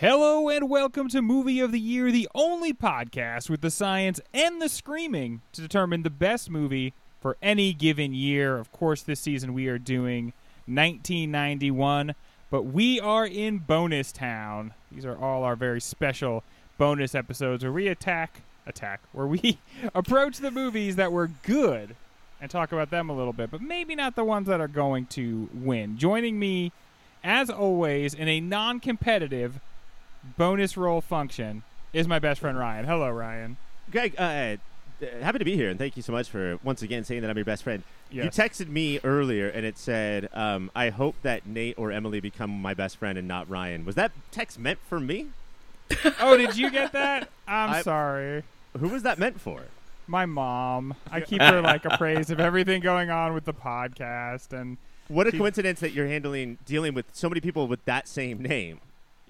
Hello and welcome to Movie of the Year, the only podcast with the science and the screaming to determine the best movie for any given year. Of course, this season we are doing 1991, but we are in Bonus Town. These are all our very special bonus episodes where we attack, attack, where we approach the movies that were good and talk about them a little bit, but maybe not the ones that are going to win. Joining me, as always, in a non competitive bonus role function is my best friend Ryan. Hello, Ryan. Greg, uh, uh, happy to be here, and thank you so much for once again saying that I'm your best friend. Yes. You texted me earlier, and it said, um, "I hope that Nate or Emily become my best friend and not Ryan." Was that text meant for me? oh, did you get that? I'm I- sorry. Who was that meant for? My mom. I keep her like appraised of everything going on with the podcast, and What a She- coincidence that you're handling dealing with so many people with that same name.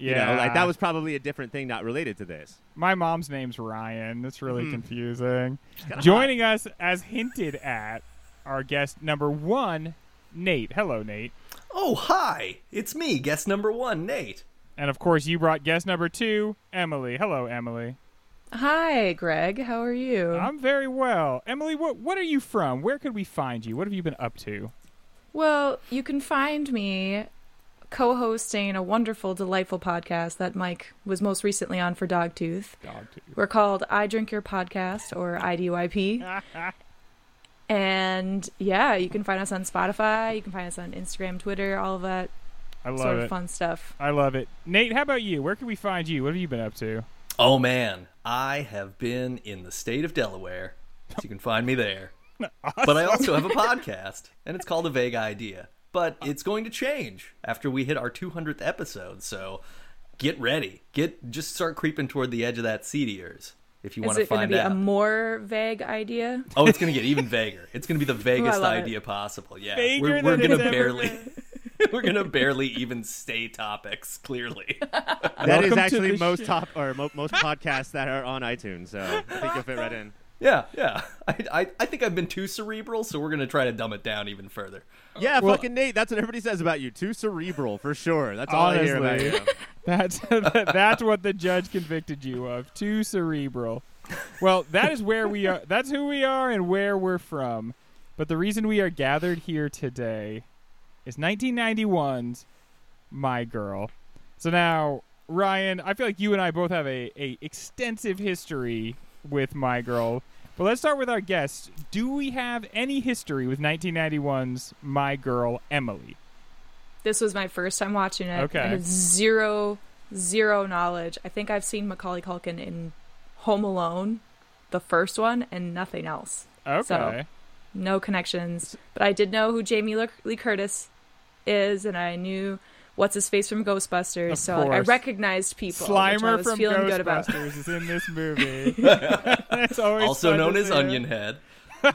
Yeah, You know, like that was probably a different thing, not related to this. my mom's name's Ryan. That's really Mhm. confusing. kinda Joining us, as hinted at, our guest number one, Nate. Hello, Nate. Oh, hi! It's me, guest number one, Nate. And of course, you brought guest number two, Emily. Hello, Emily. Hi, Greg. How are you? I'm very well. Emily, what what are you from? Where could we find you? What have you been up to? well, you can find me co-hosting a wonderful, delightful podcast that Mike was most recently on for Dogtooth. Dog too. We're called I Drink Your Podcast or IDYP. and yeah, you can find us on Spotify. You can find us on Instagram, Twitter, all of that I love sort of it. fun stuff. I love it. Nate, how about you? Where can we find you? What have you been up to? Oh man, I have been in the state of Delaware, so you can find me there. But I also have a podcast, and it's called A Vague Idea. But it's going to change after we hit our 200th episode, so get ready. Get just start creeping toward the edge of that seat of yours if you Is want to it going to find be out. a more vague idea? Oh, it's going to get even vaguer. It's going to be the vaguest love it. idea possible. Yeah, Vaguer we're, we're going to barely, we're going to barely even stay topics. Clearly, That Welcome is actually most show. top or mo- most podcasts that are on iTunes. So I think you'll fit right in. Yeah, yeah. I, I, I think I've been too cerebral, so we're going to try to dumb it down even further. Yeah, Well- fucking Nate. That's what everybody says about you. Too cerebral for sure. That's all I hear about you. That's that's what the judge convicted you of. Too cerebral. Well, that is where we are. That's who we are and where we're from. But the reason we are gathered here today is 1991's My Girl. So now, Ryan, I feel like you and I both have a, a extensive history with My Girl. But let's start with our guest. Do we have any history with 1991's My Girl, Emily? This was my first time watching it. Okay. I had zero, zero knowledge. I think I've seen Macaulay Culkin in Home Alone, the first one, and nothing else. Okay. So- No connections. But I did know who Jamie Lee Lee Curtis is, and I knew what's his face from Ghostbusters. Of so like, I recognized people. which I Slimer was from feeling good about. Ghostbusters is in this movie. It's always Also known as. Onion Head.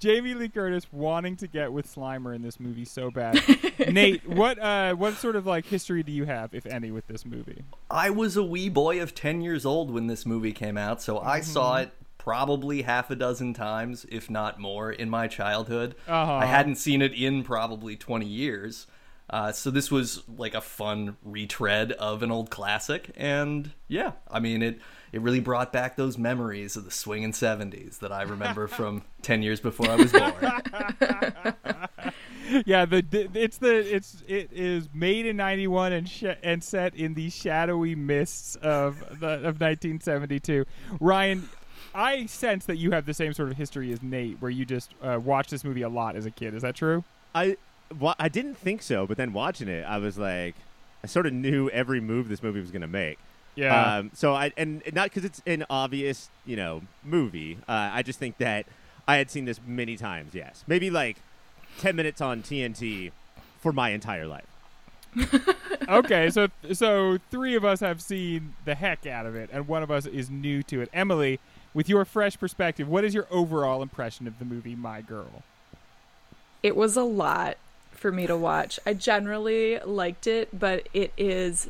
Jamie Lee Curtis wanting to get with Slimer in this movie so bad. Nate, what uh, what sort of like history do you have, if any, with this movie? I was a wee boy of 10 years old when this movie came out, so I saw Mm-hmm. it probably half a dozen times, if not more, in my childhood. Uh-huh. I hadn't seen it in probably 20 years. Uh, so this was like a fun retread of an old classic, and yeah, I mean it. It really brought back those memories of the swinging '70s that I remember from 10 years before I was born. yeah, the, the it's the it's it is made in '91 and sh- and set in the shadowy mists of the of 1972. Ryan, I sense that you have the same sort of history as Nate, where you just uh, watched this movie a lot as a kid. Is that true? I wa- I didn't think so, but then watching it, I was like, I sort of knew every move this movie was going to make. Yeah. Um, so I and not because it's an obvious, you know, movie. Uh, I just think that I had seen this many times. Yes, maybe like ten minutes on TNT for my entire life. okay, so so three of us have seen the heck out of it, and one of us is new to it. Emily, with your fresh perspective, what is your overall impression of the movie My Girl? It was a lot for me to watch. I generally liked it, but it is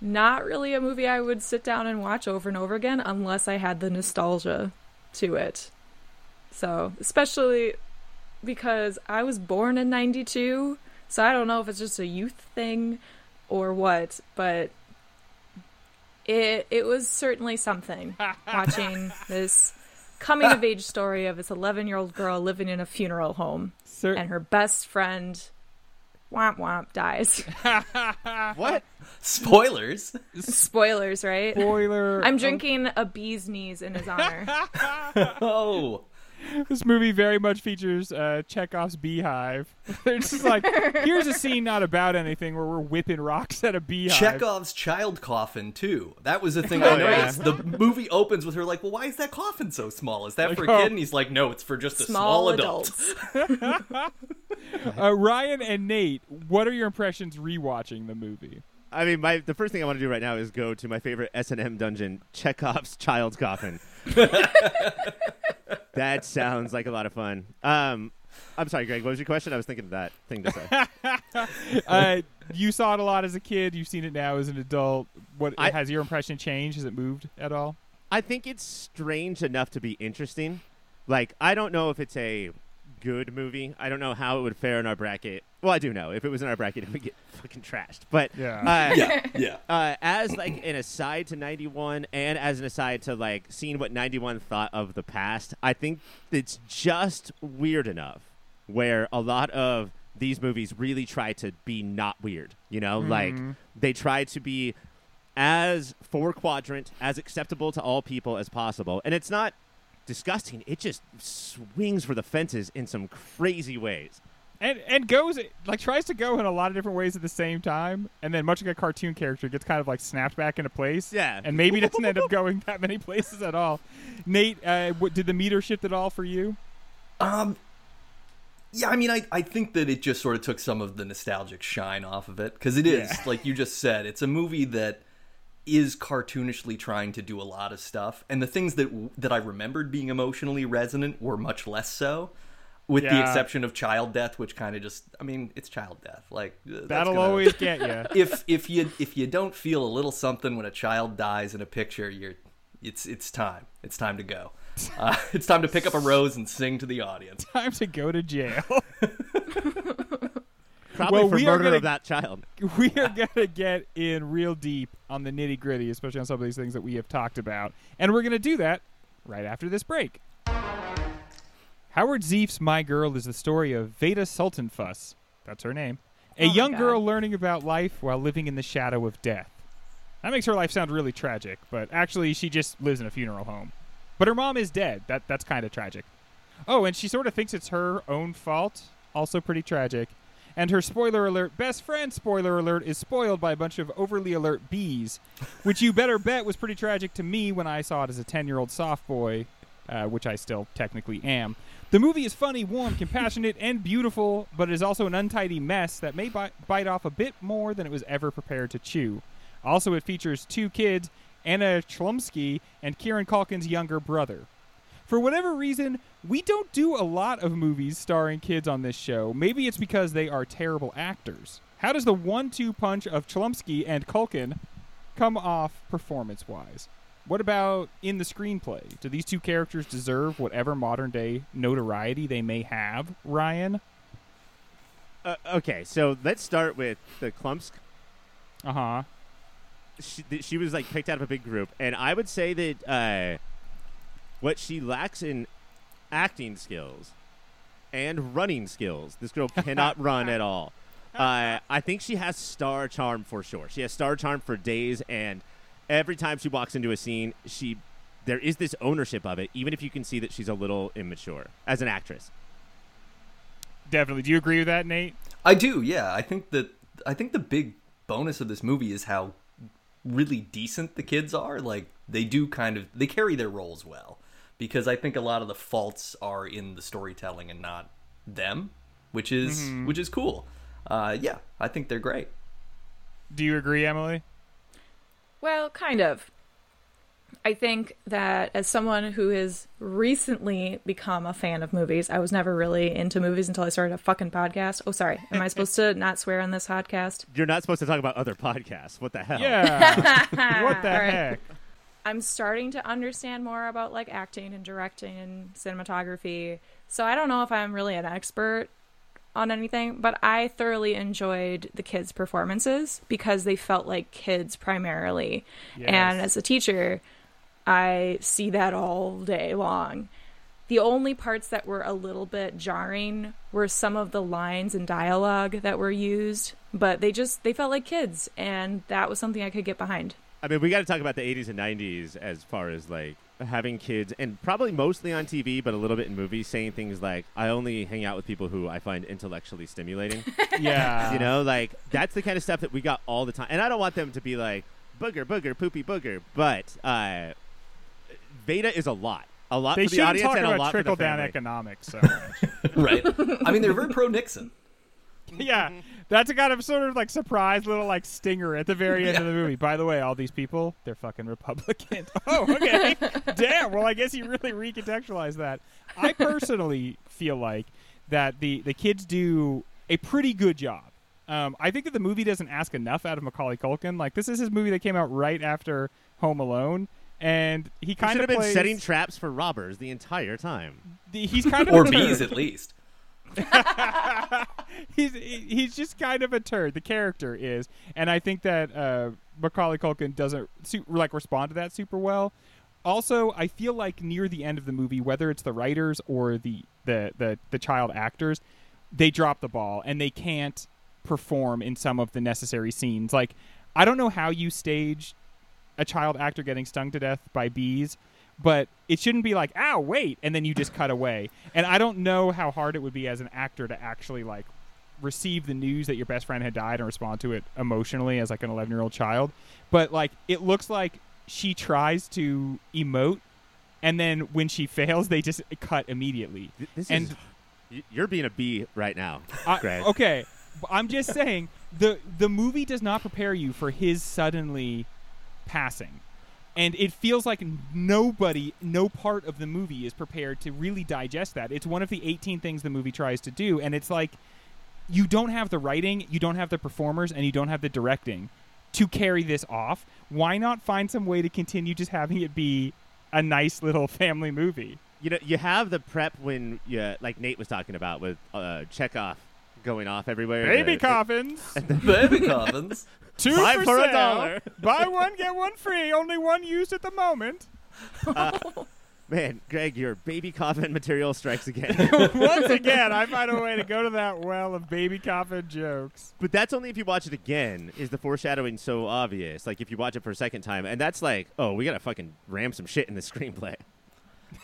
not really a movie I would sit down and watch over and over again unless I had the nostalgia to it. So, especially because I was born in 92, so I don't know if it's just a youth thing or what, but it it was certainly something watching this coming of age story of this 11 year old girl living in a funeral home Cer- and her best friend womp womp dies. What? Spoilers. Spoilers, right? spoiler. I'm drinking a bee's knees in his honor. Oh, This movie very much features uh, Chekhov's beehive. It's just like here's a scene not about anything where we're whipping rocks at a beehive. Chekhov's child coffin too. That was the thing I Oh, yeah. The movie opens with her like, "Well, why is that coffin so small? Is that Like, for a oh. kid?" And he's like, "No, it's for just a Small small, adult." adults. Uh, Ryan and Nate, what are your impressions rewatching the movie? I mean, my the first thing I want to do right now is go to my favorite S and M dungeon, Chekhov's Child's Coffin. That sounds like a lot of fun. Um, I'm sorry, Greg. What was your question? I was thinking of that thing to say. Uh, you saw it a lot as a kid. You've seen it now as an adult. What I- has your impression changed? Has it moved at all? I think it's strange enough to be interesting. Like, I don't know if it's a good movie. I don't know how it would fare in our bracket. Well, I do know. If it was in our bracket, it would get fucking trashed. But Yeah. uh, yeah, yeah. uh, as like an aside to 91 and as an aside to like seeing what 91 thought of the past i think it's just weird enough where a lot of these movies really try to be not weird you know like they try to be as four quadrant as acceptable to all people as possible and it's not disgusting it just swings for the fences in some crazy ways and and goes like tries to go in a lot of different ways at the same time, and then much like a cartoon character, gets kind of like snapped back into place. Yeah. and maybe doesn't end up going that many places at all. Nate, uh, what, did the meter shift at all for you? Um, yeah, I mean, I, I think that it just sort of took some of the nostalgic shine off of it because it is Yeah. like you just said, it's a movie that is cartoonishly trying to do a lot of stuff, and the things that that I remembered being emotionally resonant were much less so. With the exception of child death, which kind of just—I mean, it's child death. Like uh, That'll gonna- always get you. if if you if you don't feel a little something when a child dies in a picture, you're it's it's time. It's time to go. Uh, it's time to pick up a rose and sing to the audience. Time to go to jail. Probably Well, for we are murder gonna- of that child we are gonna get in real deep on the nitty gritty, especially on some of these things that we have talked about, and we're gonna do that right after this break. Howard Zieff's My Girl is the story of Veda Sultanfuss. That's her name. A Oh young God. girl learning about life while living in the shadow of death. That makes her life sound really tragic, but actually she just lives in a funeral home. But her mom is dead. That that's kind of tragic. Oh, and she sort of thinks it's her own fault. Also pretty tragic. And her spoiler alert, best friend spoiler alert, is spoiled by a bunch of overly alert bees, which you better bet was pretty tragic to me when I saw it as a 10 year old soft boy, uh, which I still technically am. The movie is funny, warm, compassionate, and beautiful, but it is also an untidy mess that may bi- bite off a bit more than it was ever prepared to chew. Also, it features two kids, Anna Chlumsky and Kieran Culkin's younger brother. For whatever reason, we don't do a lot of movies starring kids on this show. Maybe it's because they are terrible actors. How does the one-two punch of Chlumsky and Culkin come off performance-wise? What about in the screenplay? Do these two characters deserve whatever modern-day notoriety they may have? Ryan, uh, okay so let's start with the klumsk uh huh. she, she was like picked out of a big group, and I would say that uh, what she lacks in acting skills and running skills, this girl cannot run at all. Uh, I think she has star charm for sure. She has star charm for days, and every time she walks into a scene, she there is this ownership of it, even if you can see that she's a little immature as an actress. Definitely. Do you agree with that, Nate? I do, yeah. I think that I think the big bonus of this movie is how really decent the kids are. Like they do kind of they carry their roles well because I think a lot of the faults are in the storytelling and not them, which is which is cool. Uh, yeah, I think they're great. Do you agree, Emily? Well, kind of. I think that as someone who has recently become a fan of movies, I was never really into movies until I started a fucking podcast. Oh, sorry. Am I supposed to not swear on this podcast? You're not supposed to talk about other podcasts. What the hell? Yeah. what the All right. heck? I'm starting to understand more about like acting and directing and cinematography. So I don't know if I'm really an expert on anything, but I thoroughly enjoyed the kids' performances because they felt like kids primarily. And as a teacher, I see that all day long. The only parts that were a little bit jarring were some of the lines and dialogue that were used, but they just they felt like kids and that was something I could get behind. I mean, we got to talk about the 80s and 90s as far as like having kids, and probably mostly on TV, but a little bit in movies, saying things like, I only hang out with people who I find intellectually stimulating. yeah. you know, like that's the kind of stuff that we got all the time. And I don't want them to be like, booger, booger, poopy, booger, but uh, Veda is a lot. A lot They for the shouldn't audience talk and a about lot for the trickle down family. economics so right. I mean, they're very pro Nixon. yeah, that's a kind of sort of like surprise little like stinger at the very end of the movie. By the way, all these people, they're fucking Republicans. Oh, okay. Damn. Well, I guess you really recontextualize that. I personally feel like that the the kids do a pretty good job. Um, I think that the movie doesn't ask enough out of Macaulay Culkin. Like this is his movie that came out right after Home Alone, and he He kind should of have been plays, setting traps for robbers the entire time. the- He's kind of Or bees, at least. he's he's just kind of a turd. The character is, and I think that uh, Macaulay Culkin doesn't su- like respond to that super well. Also, I feel like near the end of the movie, whether it's the writers or the the the, the child actors, they drop the ball and they can't perform in some of the necessary scenes. Like, I don't know how you stage a child actor getting stung to death by bees, but it shouldn't be like, "Ow, wait," and then you just cut away. And I don't know how hard it would be as an actor to actually like receive the news that your best friend had died and respond to it emotionally as like an 11 year old child. But like, it looks like she tries to emote, and then when she fails, they just cut immediately. This And- is you're being a bee right now, I- okay, I'm just saying the the movie does not prepare you for his suddenly passing, and it feels like nobody, no part of the movie is prepared to really digest that. It's one of the 18 things the movie tries to do, and it's like you don't have the writing, you don't have the performers, and you don't have the directing to carry this off. Why not find some way to continue just having it be a nice little family movie? You know, you have the prep when you like Nate was talking about with uh, Chekhov going off everywhere. Baby The- coffins. Baby coffins. Two Buy for, for a dollar. Buy one get one free. Only one used at the moment. Uh, man, Greg, your baby coffin material strikes again. Once again, I find a way to go to that well of baby coffin jokes. but that's only if you watch it again. Is the foreshadowing so obvious? Like if you watch it for a second time, and that's like, oh, we gotta fucking ram some shit in the screenplay.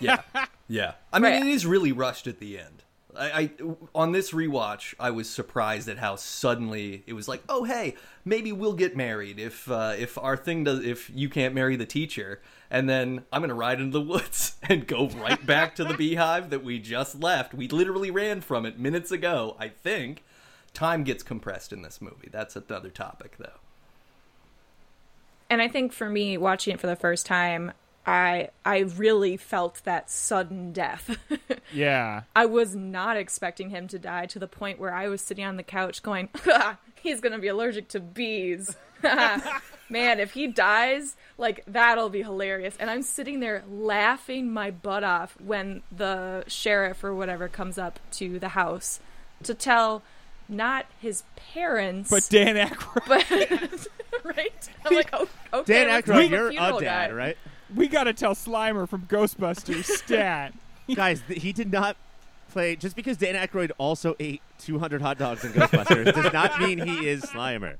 Yeah, yeah. I mean, Right. it is really rushed at the end. I, I on this rewatch, I was surprised at how suddenly it was like, oh hey, maybe we'll get married if uh, if our thing does if you can't marry the teacher, and then I'm gonna ride into the woods and go right back to the beehive that we just left. We literally ran from it minutes ago. I think time gets compressed in this movie. That's another topic though. And I think for me, watching it for the first time, I I really felt that sudden death. Yeah. I was not expecting him to die to the point where I was sitting on the couch going, he's going to be allergic to bees. Man, if he dies, like that'll be hilarious. And I'm sitting there laughing my butt off when the sheriff or whatever comes up to the house to tell not his parents, But Dan Aykroyd, but right? I'm like, oh, okay. Dan Aykroyd, you're a dad, guy. right? We got to tell Slimer from Ghostbusters stat. Guys, th- he did not play just because Dan Aykroyd also ate 200 hot dogs in Ghostbusters does not mean he is Slimer.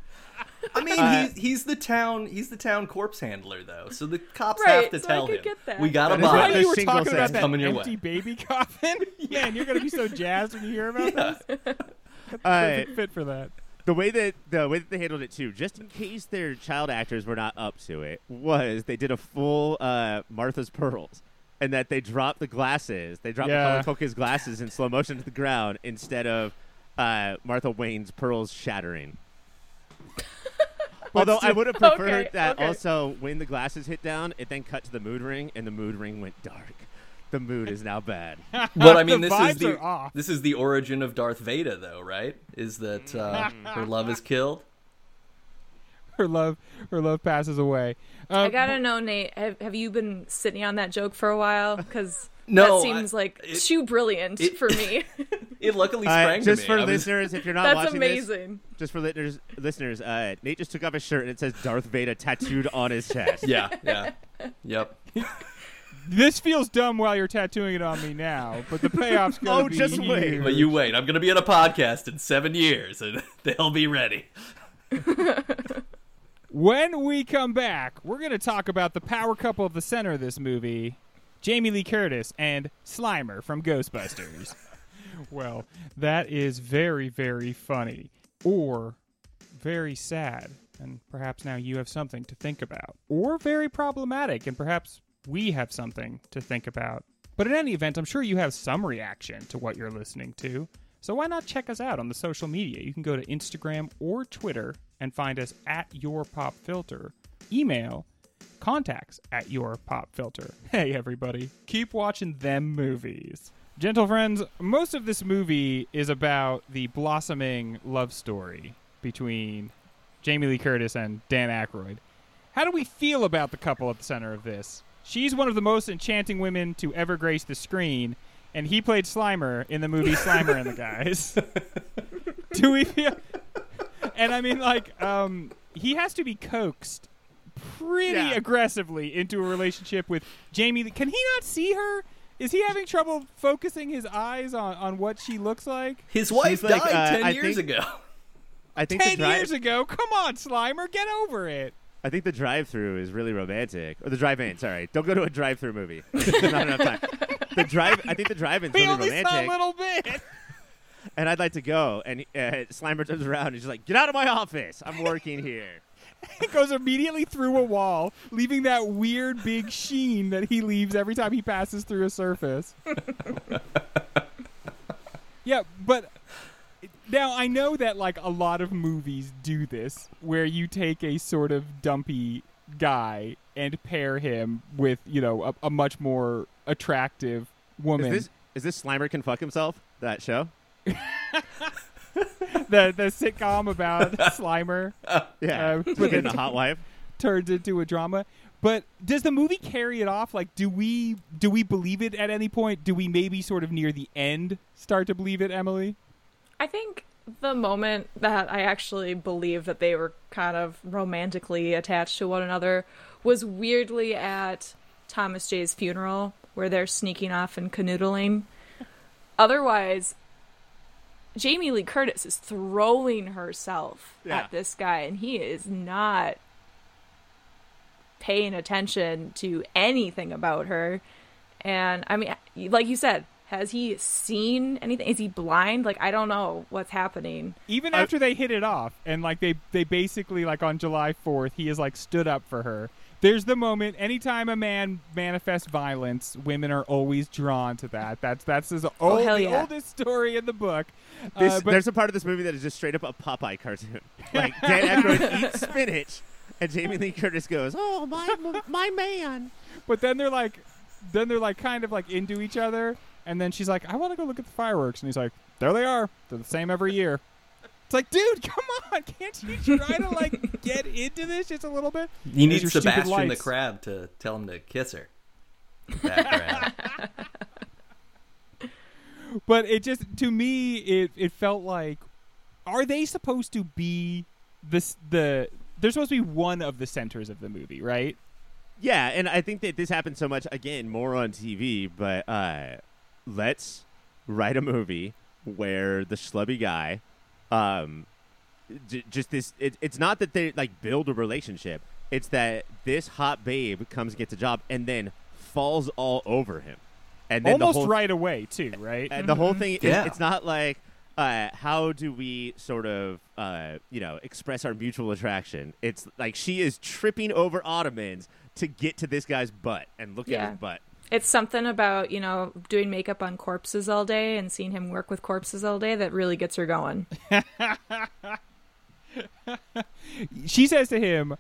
I mean, Uh, he's, he's the town he's the town corpse handler though, so the cops Right, have to so tell him we got a That is Is what that body. the you were shingle talking about that coming your empty way. baby coffin? yeah, and you're gonna be so jazzed when you hear about this. Uh, Perfect fit for that. The way that the way that they handled it too, just in case their child actors were not up to it, was they did a full uh, Martha's pearls, and that they dropped the glasses. They dropped Yeah. Macaulay Culkin's glasses in slow motion to the ground instead of uh, Martha Wayne's pearls shattering. Although I would have preferred Okay, that okay. also when the glasses hit down, it then cut to the mood ring, and the mood ring went dark. The mood is now bad. But I mean, this is the this is the origin of Darth Vader, though, right? Is that uh, her love is killed? Her love, her love passes away. Um, I gotta know, Nate. Have, have you been sitting on that joke for a while? Because No, that seems I- like it- too brilliant it- for me. it luckily Uh, sprang just me. for I was- listeners, if you're not That's watching this, amazing. just for listeners, listeners, uh, Nate just took off his shirt and it says Darth Vader tattooed on his chest. Yeah, yeah, yep. This feels dumb while you're tattooing it on me now, but the payoff's gonna Oh, be just wait. But you wait. I'm gonna be on a podcast in seven years, and they'll be ready. When we come back, we're going to talk about the power couple of the center of this movie, Jamie Lee Curtis and Slimer from Ghostbusters. well, that is very, very funny. Or very sad, and perhaps now you have something to think about. Or very problematic, and perhaps we have something to think about. But in any event, I'm sure you have some reaction to what you're listening to. So why not check us out on the social media? You can go to Instagram or Twitter and find us at Your Pop Filter. Email contacts at Your Pop Filter. Hey, everybody, keep watching them movies. Gentle friends, most of this movie is about the blossoming love story between Jamie Lee Curtis and Dan Aykroyd. How do we feel about the couple at the center of this? She's one of the most enchanting women to ever grace the screen, and he played Slimer in the movie Slimer and the Guys. do we feel? And I mean, like, um, he has to be coaxed pretty Yeah. aggressively into a relationship with Jamie. Can he not see her? Is he having trouble focusing his eyes on, on what she looks like? His wife like, died uh, ten I years think- ago. I think the Ten drive, years ago? Come on, Slimer, get over it. I think the drive-through is really romantic, or the drive-in. Sorry, don't go to a drive-through movie. There's not enough time. The drive, I think the drive-in's We really only romantic, saw a little bit. and I'd like to go. And uh, Slimer turns around and he's like, "Get out of my office! I'm working here." It goes immediately through a wall, leaving that weird big sheen that he leaves every time he passes through a surface. yeah, but now I know that like a lot of movies do this, where you take a sort of dumpy guy and pair him with you know a, a much more attractive woman. Is this is this Slimer can fuck himself? That show? the the sitcom about Slimer Yeah, Uh, with the hot wife. turns into a drama. But does the movie carry it off? Like, do we do we believe it at any point? Do we maybe sort of near the end start to believe it, Emily? I think the moment that I actually believed that they were kind of romantically attached to one another was weirdly at Thomas J's funeral, where they're sneaking off and canoodling. Otherwise, Jamie Lee Curtis is throwing herself Yeah. at this guy, and he is not paying attention to anything about her. And I mean, like you said, has he seen anything? Is he blind? Like I don't know what's happening. Even I- after they hit it off, and like they they basically like on July Fourth, he is like stood up for her. There's the moment. Anytime a man manifests violence, women are always drawn to that. That's that's his old, hell the yeah. oldest story in the book. This, Uh, but there's a part of this movie that is just straight up a Popeye cartoon. Like Dan Aykroyd eats spinach, and Jamie Lee Curtis goes, "Oh my my man." But then they're like, then they're like kind of like into each other, and then she's like, "I want to go look at the fireworks," and he's like, "There they are. They're the same every year." It's like, dude, come on! Can't you try to like get into this just a little bit? You There's need Sebastian the crab to tell him to kiss her. But it just to me, it it felt like, are they supposed to be this the? They're supposed to be one of the centers of the movie, right? Yeah, and I think that this happens so much again more on TV, but uh, let's write a movie where the schlubby guy, um, j- just this. It, it's not that they like build a relationship. It's that this hot babe comes gets a job and then falls all over him, and then Almost the whole, right away, too, right? And the whole thing, it- Yeah. it's not like uh, how do we sort of uh, you know express our mutual attraction. It's like she is tripping over ottomans to get to this guy's butt and look at Yeah. his butt. It's something about you know doing makeup on corpses all day and seeing him work with corpses all day that really gets her going. she says to him,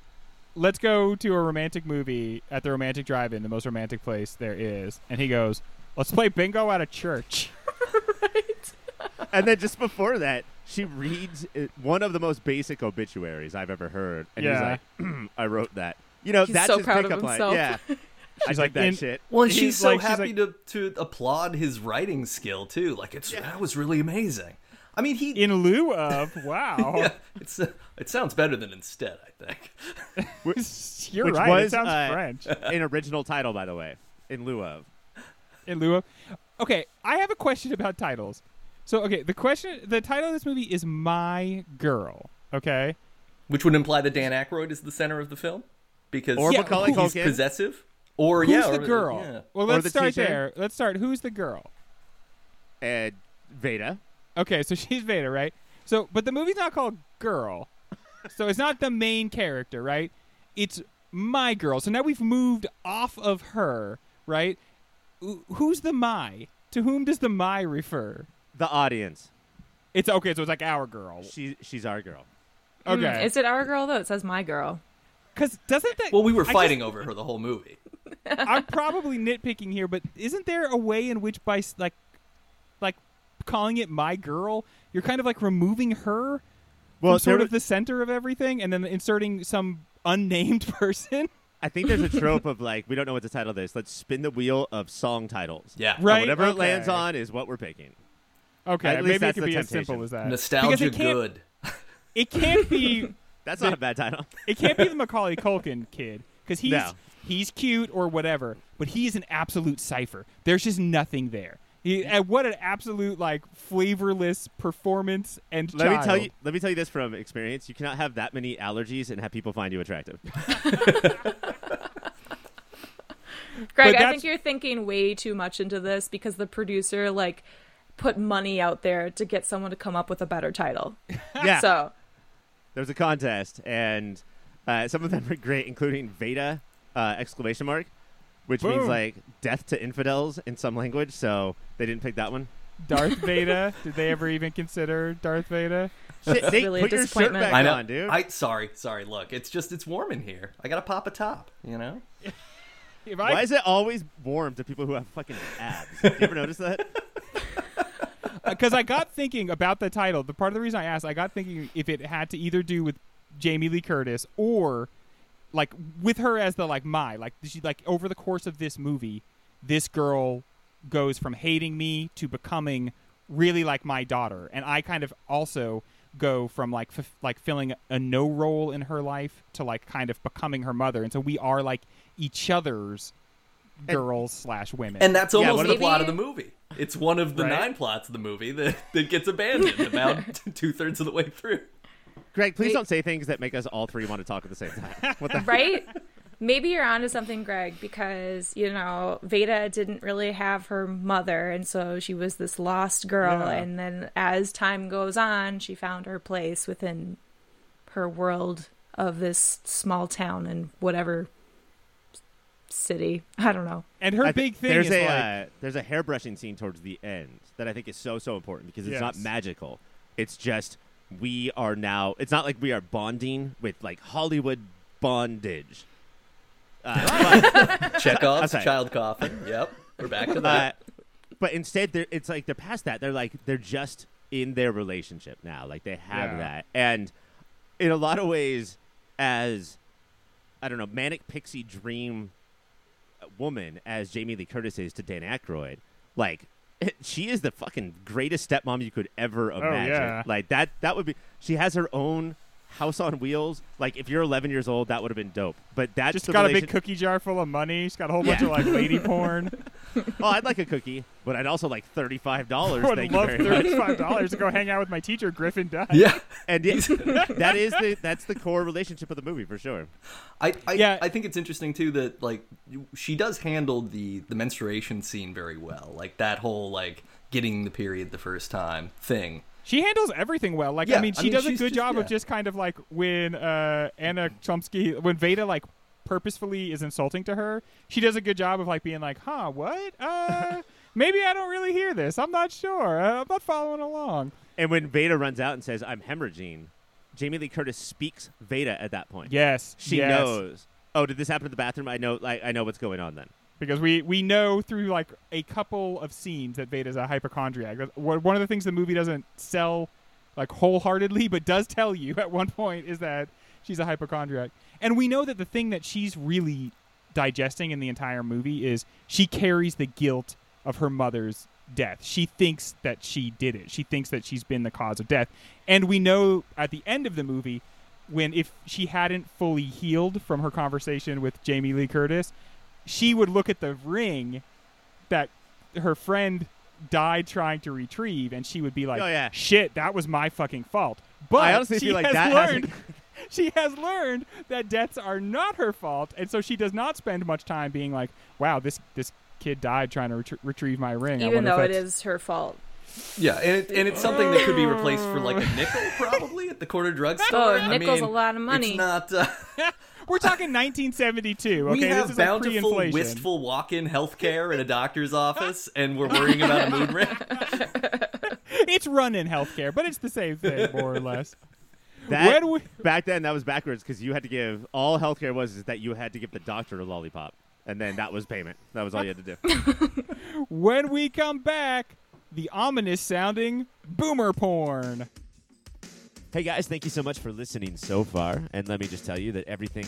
"Let's go to a romantic movie at the romantic drive-in, the most romantic place there is." And he goes, "Let's play bingo at a church." And then just before that, she reads one of the most basic obituaries I've ever heard, and Yeah. he's like, "I wrote that." You know, He's that's so his proud of pickup line. himself. Yeah. She's I like like that in- shit. Well, and He's she's so like- she's happy like- to, to applaud his writing skill too. Like it's that was really amazing. I mean, he in lieu of wow. yeah, it's uh, it sounds better than instead. I think. You're Which right. was, it sounds uh, French. An original title, by the way, in lieu of. in lieu of. Okay, I have a question about titles. So, okay, the question, the title of this movie is "My Girl." Okay, Which would imply that Dan Aykroyd is the center of the film because Or Yeah, Macaulay he's Culkin. possessive. Or who's yeah, the or- girl? yeah. Well, let's the start teacher. there. Let's start. Who's the girl? And Veda. Okay, so she's Veda, right? So, but the movie's not called Girl, so it's not the main character, right? It's my girl. So now we've moved off of her, right? Who's the my? To whom does the my refer? The audience. It's okay, so it's like our girl. She, she's our girl. Mm, Okay, Is it our girl though? It says my girl. Because doesn't that? Well, we were I just- fighting over her the whole movie. I'm probably nitpicking here, but isn't there a way in which by like, like calling it my girl, you're kind of like removing her Well, from sort there of the center of everything, and then inserting some unnamed person? I think there's a trope of like, we don't know what to title this. Let's spin the wheel of song titles. Yeah, And Right. whatever it lands on is what we're picking. Okay, At least maybe it that's could the be as simple as that. nostalgia it good. It can't be. That's not a bad title. It can't be the Macaulay Culkin kid because he's No. he's cute or whatever, but he's an absolute cipher. There's just nothing there. He, and what an absolute like flavorless performance and Let me child. tell you. Let me tell you this from experience. You cannot have that many allergies and have people find you attractive. Greg, I that's- think you're thinking way too much into this because the producer like put money out there to get someone to come up with a better title. yeah. So there was a contest, and uh, some of them were great, including Veda uh, exclamation mark, which means like death to infidels in some language. So they didn't pick that one. Darth Vader. Did they ever even consider Darth Vader? Shit, Nate, really a put your shirt back I know. on, dude. I sorry, sorry. Look, it's just it's warm in here. I gotta pop a top. You know. If Why is it always warm to people who have fucking abs? you ever notice that? Uh, because I got thinking about the title. The part of the reason I asked, I got thinking if it had to either do with Jamie Lee Curtis or like with her as the like my like she like over the course of this movie, this girl goes from hating me to becoming really like my daughter, and I kind of also go from like f- like filling a no role in her life to like kind of becoming her mother, and so we are like each other's And- girls slash women. And that's Yeah, almost what the if- plot of the movie. It's one of the Right. nine plots of the movie that, that gets abandoned about two thirds of the way through. Greg, please Wait. don't say things that make us all three want to talk at the same time. What the? right? Maybe you're onto something, Greg, because you know Veda didn't really have her mother, and so she was this lost girl. Yeah. And then as time goes on, she found her place within her world of this small town and whatever city. I don't know. and her I thi- big thing there's is a like uh, there's a hairbrushing scene towards the end that I think is so so important because it's not magical. It's just we are now. It's not like we are bonding with like Hollywood bondage. Uh, but, Chekhov's child coffin. Yep, we're back to uh, that. but instead, they're, it's like they're past that. They're like they're just in their relationship now. Like they have Yeah. that, and in a lot of ways, as I don't know, manic pixie dream woman as Jamie Lee Curtis is to Dan Aykroyd, like she is the fucking greatest stepmom you could ever oh, imagine. yeah. Like that that would be she has her own house on wheels. Like if you're 11 years old, that would have been dope. But that's just the got a big cookie jar full of money. She's got a whole bunch Yeah. of like lady porn. Oh, I'd like a cookie, but I'd also like thirty-five dollars. I would Thank love thirty-five dollars to go hang out with my teacher Griffin Dunne. Yeah, And yeah, that is the that's the core relationship of the movie for sure. I I, Yeah. I think it's interesting too that like she does handle the the menstruation scene very well. Like that whole like getting the period the first time thing. She handles everything well. Like Yeah, I mean, I she mean, does a good just- job of just kind of like when uh, Anna Chlumsky, when Veda like purposefully is insulting to her, she does a good job of like being like, "Huh, what? Uh, maybe I don't really hear this. I'm not sure. Uh, I'm not following along." And when Veda runs out and says, "I'm hemorrhaging," Jamie Lee Curtis speaks Veda at that point. Yes, she yes. knows. Oh, did this happen in the bathroom? I know. Like, I know what's going on then. Because we we know through like a couple of scenes that Veda's a hypochondriac. One of the things the movie doesn't sell like wholeheartedly, but does tell you at one point is that she's a hypochondriac, and we know that the thing that she's really digesting in the entire movie is she carries the guilt of her mother's death. She thinks that she did it. She thinks that she's been the cause of death. And we know at the end of the movie when if she hadn't fully healed from her conversation with Jamie Lee Curtis, she would look at the ring that her friend died trying to retrieve and she would be like, Oh, yeah. "Shit, that was my fucking fault." But I honestly she feel like has that learned she has learned that deaths are not her fault, and so she does not spend much time being like, "Wow, this this kid died trying to retrie- retrieve my ring." I Even wonder though it that's- is her fault. Yeah, and, it, and it's something that could be replaced for like a nickel, probably at the corner drugstore. Oh, I nickel's mean, a lot of money. It's not. Uh, We're talking 1972. Okay, we have this is like bountiful, pre-inflation. wistful walk-in healthcare in a doctor's office, and we're worrying about a moon ring. It's run-in healthcare, but it's the same thing more or less. That, When we- back then, that was backwards because you had to give all healthcare was is that you had to give the doctor a lollipop, and then that was payment. That was all you had to do. When we come back, the ominous sounding boomer porn. Hey guys, thank you so much for listening so far. And let me just tell you that everything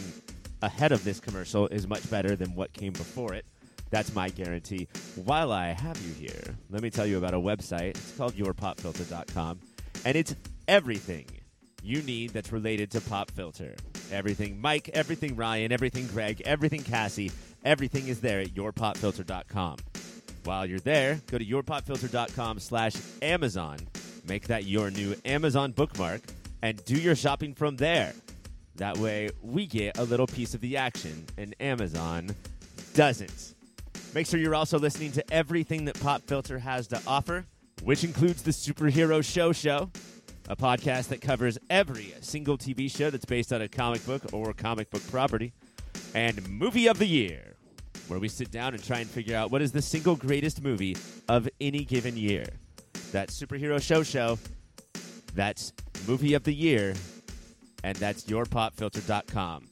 ahead of this commercial is much better than what came before it. That's my guarantee. While I have you here, let me tell you about a website. It's called yourpopfilter.com. And it's everything you need that's related to Pop Filter. Everything Mike, everything Ryan, everything Greg, everything Cassie, everything is there at yourpopfilter.com. While you're there, go to yourpopfilter.com slash Amazon. Make that your new Amazon bookmark and do your shopping from there. That way, we get a little piece of the action and Amazon doesn't. Make sure you're also listening to everything that Pop Filter has to offer, which includes the Superhero Show Show, a podcast that covers every single TV show that's based on a comic book or comic book property, and Movie of the Year, where we sit down and try and figure out what is the single greatest movie of any given year. That Superhero Show Show, that's Movie of the Year, and that's yourpopfilter.com.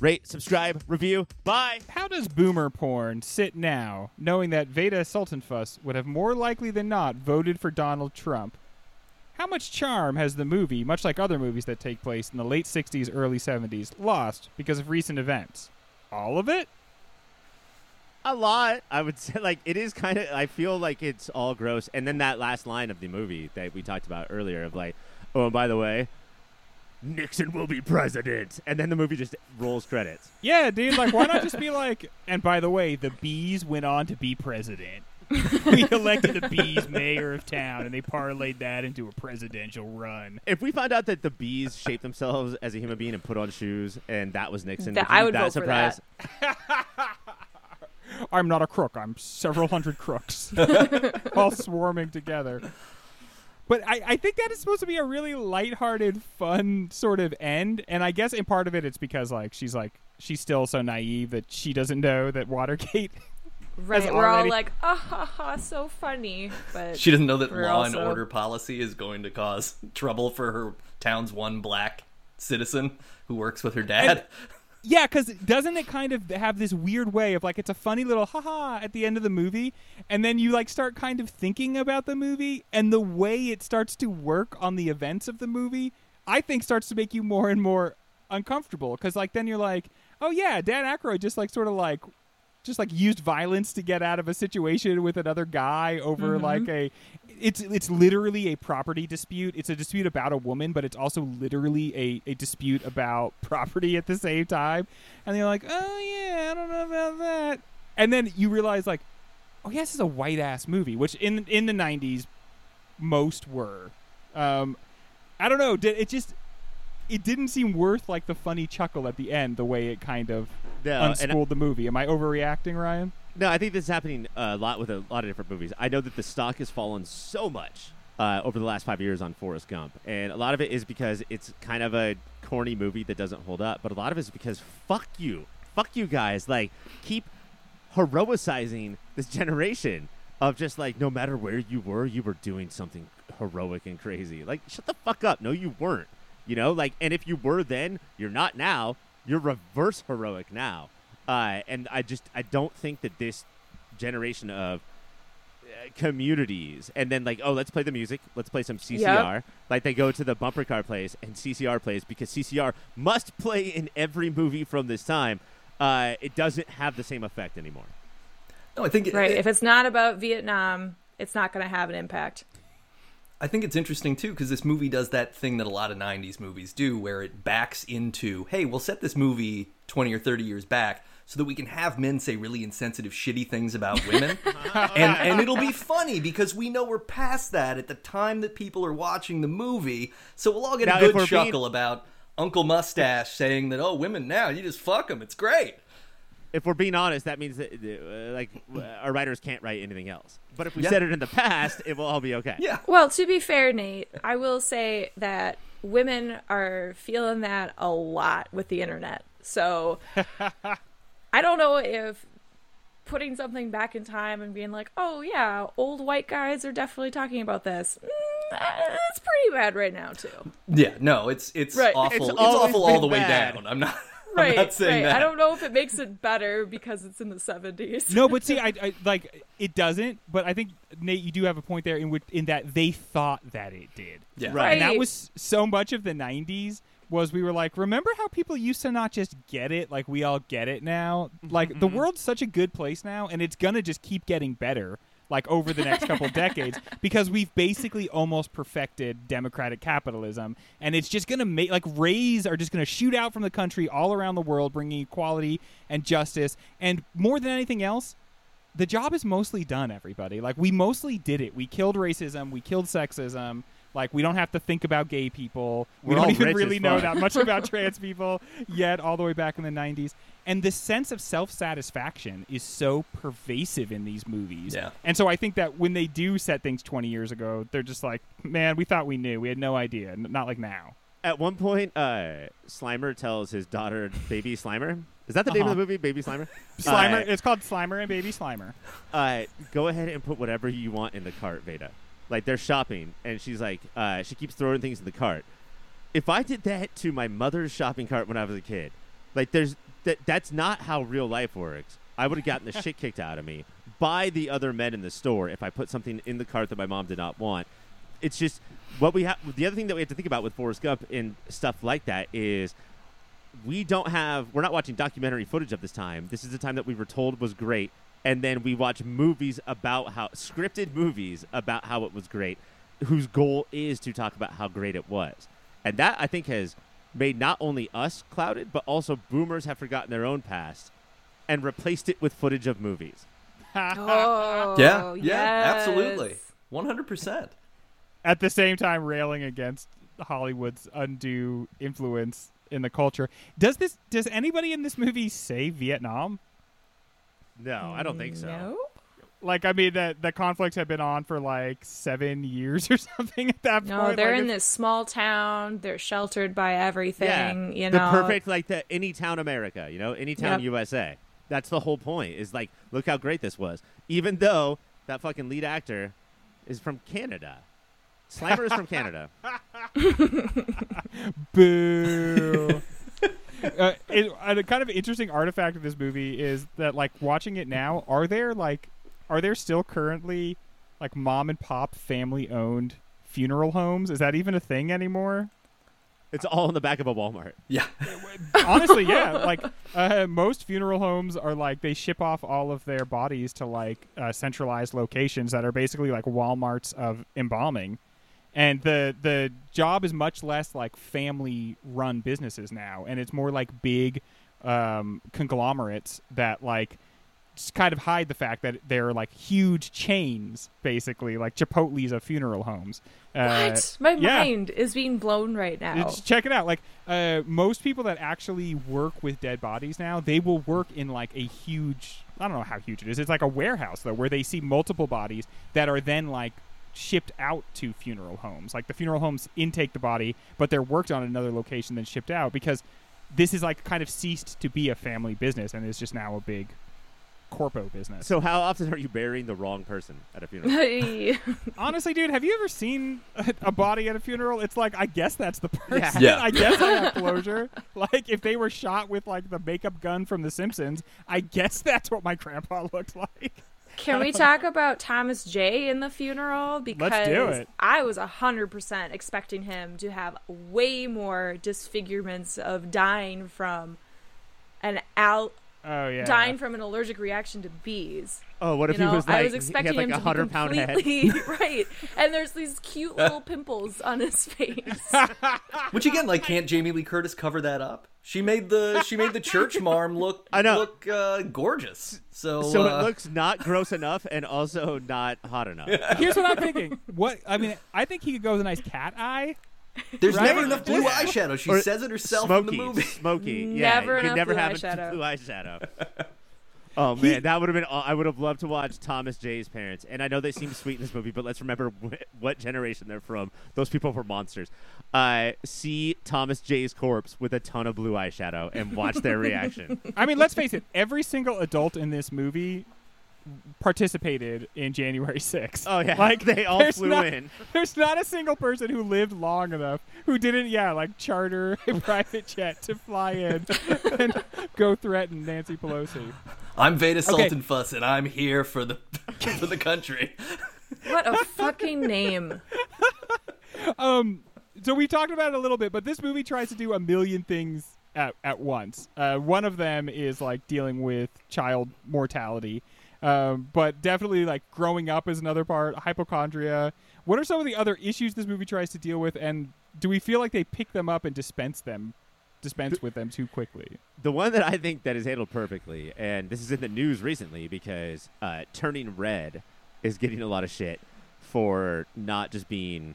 Rate, subscribe, review. Bye. How does boomer porn sit now, knowing that Veda Sultanfuss would have more likely than not voted for Donald Trump? How much charm has the movie, much like other movies that take place in the late 60s, early 70s, lost because of recent events? All of it? A lot. I would say, like, it is kind of, I feel like it's all gross. And then that last line of the movie that we talked about earlier of, like, oh, and by the way, Nixon will be president. And then the movie just rolls credits. Yeah, dude. Like, why not just be like? And by the way, the bees went on to be president. we elected the bees mayor of town, and they parlayed that into a presidential run. If we found out that the bees shaped themselves as a human being and put on shoes, and that was Nixon, That- would I be would that vote for surprised? I'm not a crook. I'm several hundred crooks, all swarming together. But I, I think that is supposed to be a really lighthearted, fun sort of end. And I guess in part of it, it's because like she's like she's still so naive that she doesn't know that Watergate. Right. We're all like, ah ha ha, so funny. But She doesn't know that We're law and order policy is going to cause trouble for her town's one black citizen who works with her dad. Yeah, because doesn't it kind of have this weird way of like it's a funny little haha at the end of the movie, and then you like start kind of thinking about the movie, and the way it starts to work on the events of the movie, I think starts to make you more and more uncomfortable. Because like then you're like, oh yeah, Dan Aykroyd just like sort of like just like used violence to get out of a situation with another guy over like a it's it's literally a property dispute. It's a dispute about a woman but it's also literally a, a dispute about property at the same time. And you're like oh yeah i don't know about that. And then you realize like oh yeah this is a white ass movie which in in the 90s most were. Um i don't know. Did it just it didn't seem worth like the funny chuckle at the end the way it kind of No, and I- the movie. Am I overreacting, Ryan? No, I think this is happening a lot with a lot of different movies. I know that the stock has fallen so much uh, over the last five years on Forrest Gump, and a lot of it is because it's kind of a corny movie that doesn't hold up. But a lot of it is because fuck you, fuck you guys. Like keep heroicizing this generation of just like no matter where you were, you were doing something heroic and crazy. Like shut the fuck up. No, you weren't. You know, like, and if you were then, you're not now. You're reverse heroic now. Uh, and I just I don't think that this generation of uh, communities and then like oh let's play the music let's play some CCR like they go to the bumper car plays and CCR plays because CCR must play in every movie from this time uh, it doesn't have the same effect anymore. No, I think it, Right. it- If it's not about Vietnam, it's not going to have an impact. I think it's interesting too because this movie does that thing that a lot of '90s movies do, where it backs into, "Hey, we'll set this movie 20 or 30 years back." So that we can have men say really insensitive, shitty things about women, and and it'll be funny because we know we're past that at the time that people are watching the movie. So we'll all get Now, a good we're being- chuckle about Uncle Mustache saying that, "Oh, women now you just fuck them, it's great." If we're being honest, that means that uh, like uh, our writers can't write anything else. But if we Yeah. said it in the past, it will all be okay. Yeah, Well, to be fair, Nate, I will say that women are feeling that a lot with the internet. So I don't know if putting something back in time and being like, "Oh yeah, old white guys are definitely talking about this." Mm, that's pretty bad right now too. yeah, no, it's it's Right. awful. It's It's, awful all the way bad. down. I'm not. Right, I'm not saying right. that. I don't know if it makes it better because it's in the 70s. No, but see, I, I like it doesn't. But I think Nate, you do have a point there in which in that they thought that it did. Yeah. Right. And that was so much of the '90s. Was we were like, remember how people used to not just get it like we all get it now? Like the mm-hmm. world's such a good place now, and it's gonna just keep getting better. Like over the next couple decades, because we've basically almost perfected democratic capitalism, and it's just gonna make like rays are just gonna shoot out from the country all around the world, bringing equality and justice, and more than anything else, the job is mostly done everybody. Like we mostly did it. We killed racism. We killed sexism like we don't have to think about gay people we We're don't even really know that much about trans people yet all the way back in the 90s and the sense of self-satisfaction is so pervasive in these movies Yeah. and so i think that when they do set things 20 years ago they're just like man we thought we knew we had no idea N- not like now At one point, uh, Slimer tells his daughter, Baby Slimer. Is that the name of Uh-huh. the movie, Baby Slimer? slimer Uh, it's called slimer and baby slimer uh, go ahead and put whatever you want in the cart, Vada. Like they're shopping, and she's like, uh, she keeps throwing things in the cart. If I did that to my mother's shopping cart when I was a kid, like there's that that's not how real life works. I would have gotten the shit kicked out of me by the other men in the store if I put something in the cart that my mom did not want. It's just what we have. The other thing that we have to think about with Forrest Gump and stuff like that is we don't have we're not watching documentary footage of this time this is the time that we were told was great and then we watch movies about how scripted movies about how it was great whose goal is to talk about how great it was and that i think has made not only us clouded but also boomers have forgotten their own past and replaced it with footage of movies Oh, Yeah, yeah, yes. absolutely, one hundred percent. at the same time railing against Hollywood's undue influence in the culture. Does this does anybody in this movie say Vietnam? No i don't think so No? Like I mean that the conflicts have been on for like 7 years or something at that No, point. No, they're Like, in this small town. They're sheltered by everything. yeah you know, the perfect like the any town america you know any town Yep. usa that's the whole point is like look how great this was even though that fucking lead actor is from canada slimer is from canada Boo. uh, it, a kind of interesting artifact of this movie is that, like, watching it now, are there like, are there still currently like mom and pop family owned funeral homes? Is that even a thing anymore? it's all in the back of a walmart Yeah, Honestly, yeah. Like uh, most funeral homes are like they ship off all of their bodies to like uh, centralized locations that are basically like WalMarts of embalming, and the the job is much less like family run businesses now, and it's more like big um, conglomerates that like just kind of hide the fact that they're like huge chains, basically like Chipotle's of funeral homes. Uh, What? My yeah. mind is being blown right now. Just check it out. Like uh, most people that actually work with dead bodies now, they will work in like a huge. I don't know how huge it is. It's like a warehouse though, where they see multiple bodies that are then like shipped out to funeral homes. Like the funeral homes intake the body, but they're worked on another location then shipped out because this is like kind of ceased to be a family business and is just now a big corpo business. so how often are you burying the wrong person at a funeral Honestly, dude, have you ever seen a, a body at a funeral? It's like I guess that's the person. Yeah. I guess I have closure. like if they were shot with like the makeup gun from The Simpsons, I guess that's what my grandpa looked like. Can we talk about Thomas J in the funeral? Because do it. I was hundred percent expecting him to have way more disfigurements of dying from an al- Oh yeah. dying from an allergic reaction to bees. Oh, what if you know, he was like I was he expecting had like him a to hundred be pound head? completely right, and there's these cute little pimples on his face. Which again, like, can't Jamie Lee Curtis cover that up? She made the she made the church marm look I know. look uh, gorgeous. So So uh, it looks not gross enough and also not hot enough. Here's what I'm thinking. What I mean, I think he could go with a nice cat eye. There's right? never enough blue eyeshadow. She Or says it herself smoky, in the movie. Smoky. Yeah, Never you could enough never blue have eyeshadow. blue eyeshadow. Oh man, that would have been. I would have loved to watch Thomas J's parents, and I know they seem sweet in this movie, but let's remember wh- what generation they're from. Those people were monsters. Uh, see Thomas J's corpse with a ton of blue eyeshadow and watch their reaction. I mean, let's face it. Every single adult in this movie participated in January 6th. Oh yeah, Like they all flew not- in. There's not a single person who lived long enough who didn't, yeah, like charter a private jet to fly in and go threaten Nancy Pelosi. I'm Vada Okay. Sultenfuss, and I'm here for the for the country. what a fucking name! Um, so we talked about it a little bit, but this movie tries to do a million things at, at once. Uh, one of them is like dealing with child mortality, um, but definitely like growing up is another part. Hypochondria. What are some of the other issues this movie tries to deal with, and do we feel like they pick them up and dispense them, dispense with them too quickly? The one that I think that is handled perfectly, and this is in the news recently because uh, Turning Red is getting a lot of shit for not just being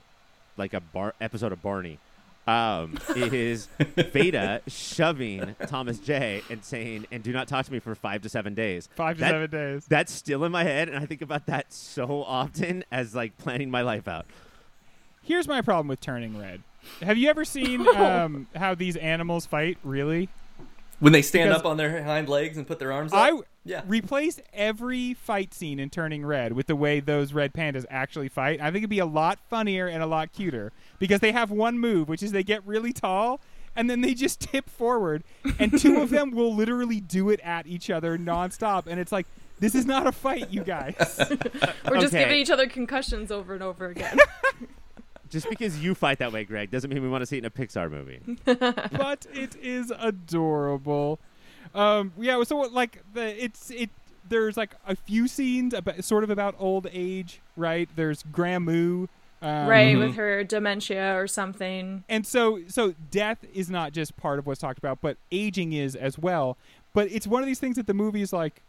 like a bar- episode of Barney. Um, is Vada shoving Thomas J and saying, "And do not talk to me for five to seven days." Five to That- seven days. That's still in my head, and I think about that so often as like planning my life out. Here's my problem with Turning Red. Have you ever seen um, how these animals fight? Really? When they stand Because- up on their hind legs and put their arms up. I yeah. replace every fight scene in Turning Red with the way those red pandas actually fight. I think it'd be a lot funnier and a lot cuter because they have one move, which is they get really tall and then they just tip forward, and two of them will literally do it at each other nonstop, and it's like. This is not a fight, you guys. We're just Okay. giving each other concussions over and over again. Just because you fight that way, Greg, doesn't mean we want to see it in a Pixar movie. but it is adorable. Um, yeah, so like the it's it. There's like a few scenes about sort of about old age, right? There's Gramoo, um, right, Mhm. with her dementia or something. and so so death is not just part of what's talked about, but aging is as well. But it's one of these things that the movie is like,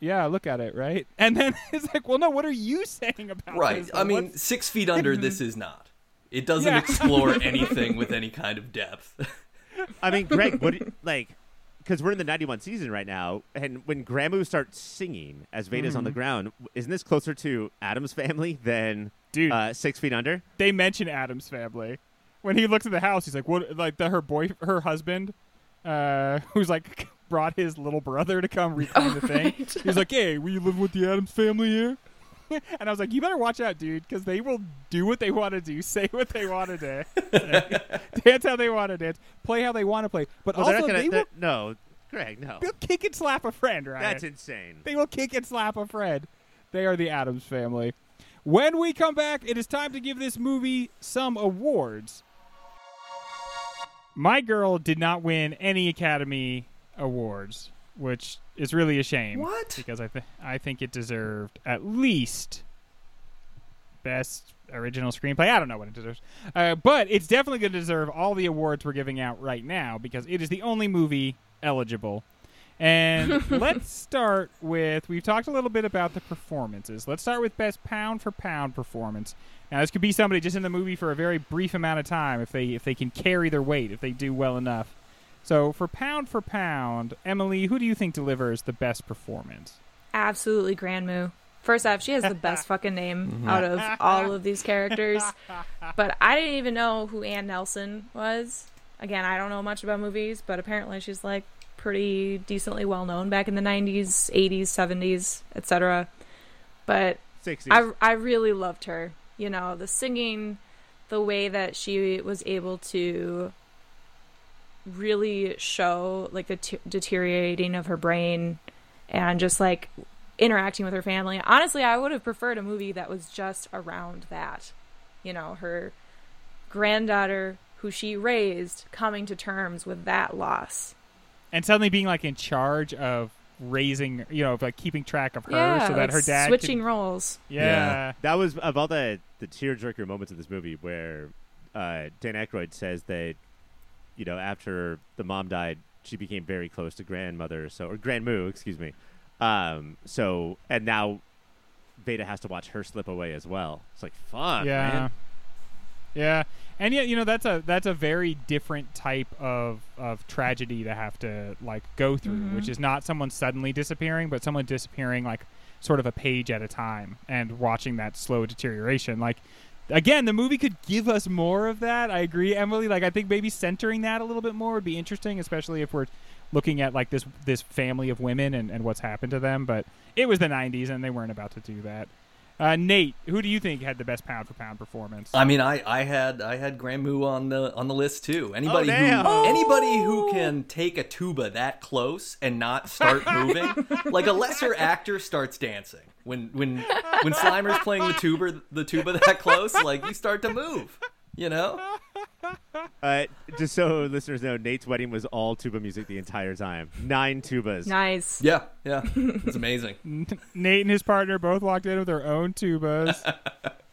yeah, look at it, right? And then it's like, well, no, what are you saying about Right. this? I mean, What's- six feet under, this is not. It doesn't Yeah. explore anything with any kind of depth. I mean, Greg, what you- like? Because we're in the '91 season right now, and when Gramoo starts singing as Vada's on the ground, isn't this closer to Addams family than dude, uh, Six Feet Under? they mention Addams family. When he looks at the house, he's like, "What?" Like the her boy, her husband, uh, who's like brought his little brother to come reclaim the thing. right. He's like, "Hey, will you live with the Addams family here?" and I was like, "You better watch out, dude, because they will do what they want to do, say what they want to do, dance how they want to dance, play how they want to play. But Well, also, they gonna. will they're- no, Greg, no. they'll kick and slap a friend, right? That's insane. They will kick and slap a friend. They are the Addams family. When we come back, it is time to give this movie some awards. My Girl did not win any Academy Awards, which is really a shame. What? Because I, th- I think it deserved at least Best Original Screenplay. I don't know what it deserves. Uh, but it's definitely going to deserve all the awards we're giving out right now because it is the only movie eligible. And let's start with we've talked a little bit about the performances. Let's start with best pound for pound performance. Now this could be somebody just in the movie for a very brief amount of time if they if they can carry their weight, if they do well enough. So for pound for pound, Emily, who do you think delivers the best performance? Absolutely Grand Moo. First off, she has the best fucking name mm-hmm. out of all of these characters. But I didn't even know who Ann Nelson was. Again, I don't know much about movies, but apparently she's like pretty decently well known back in the 90s, 80s, 70s, etc. But 60s. I I really loved her. You know, the singing, the way that she was able to really show like the t- deteriorating of her brain and just like interacting with her family. Honestly, I would have preferred a movie that was just around that. You know, her granddaughter who she raised coming to terms with that loss. and suddenly being like in charge of raising, you know, of like keeping track of her, yeah, so that like her dad switching could- roles. yeah. Yeah. That was of all the the tearjerker moments of this movie where uh, Dan Aykroyd says that you know after the mom died, she became very close to grandmother, so or grandmoo, excuse me. Um, so and now Vada has to watch her slip away as well. It's like fuck, yeah. man. Yeah. And yet, you know, that's a that's a very different type of of tragedy to have to like go through, Mhm. which is not someone suddenly disappearing, but someone disappearing like sort of a page at a time and watching that slow deterioration. Like again, the movie could give us more of that. I agree, Emily. Like I think maybe centering that a little bit more would be interesting, especially if we're looking at like this this family of women and, and what's happened to them. But it was the '90s, and they weren't about to do that. Uh, Nate, who do you think had the best pound for pound performance? I mean, I, I had I had Gramoo on the on the list too. Anybody damn. who Oh. anybody who can take a tuba that close and not start moving, like a lesser actor starts dancing when when when Slimer's playing the tuba the tuba that close, like you start to move. You know, Uh, just so listeners know, Nate's wedding was all tuba music the entire time. Nine tubas. Nice. yeah, yeah, it's amazing. Nate and his partner both walked in with their own tubas.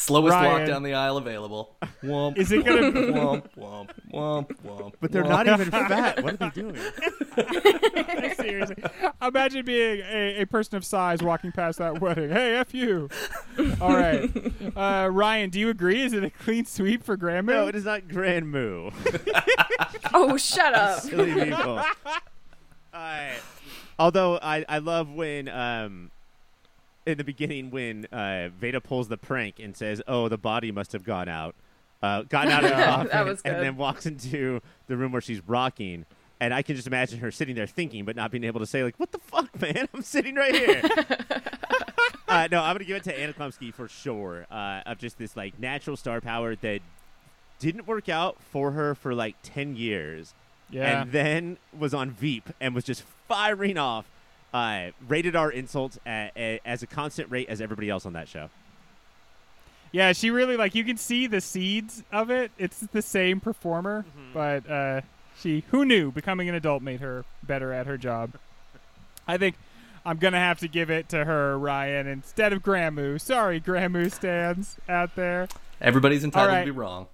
Slowest walk down the aisle available. Womp, Is it gonna? womp, womp, womp, womp. But they're not even fat. What are they doing? Seriously, imagine being a, a person of size walking past that wedding. Hey, f you. All right, uh, Ryan, do you agree? Is it a clean sweep for grandma? No, it is not grandmoo. Oh, shut up. Silly people. Uh, although I, I love when um, in the beginning when uh, Vada pulls the prank and says, "Oh, the body must have gone out, uh, gotten out of the That coffin," was and then walks into the room where she's rocking. And I can just imagine her sitting there thinking, but not being able to say, like, "What the fuck, man? I'm sitting right here." uh, no, I'm gonna give it to Anna Chlumsky for sure. Uh, of just this like natural star power that didn't work out for her for like ten years yeah. and then was on Veep and was just firing off uh, rated our insults at, at, as a constant rate as everybody else on that show. Yeah, she really like you can see the seeds of it. It's the same performer, but uh, she who knew becoming an adult made her better at her job. I think I'm gonna have to give it to her, Ryan, instead of Gramoo. Sorry, Gramoo stands out there. Everybody's entitled right. to be wrong.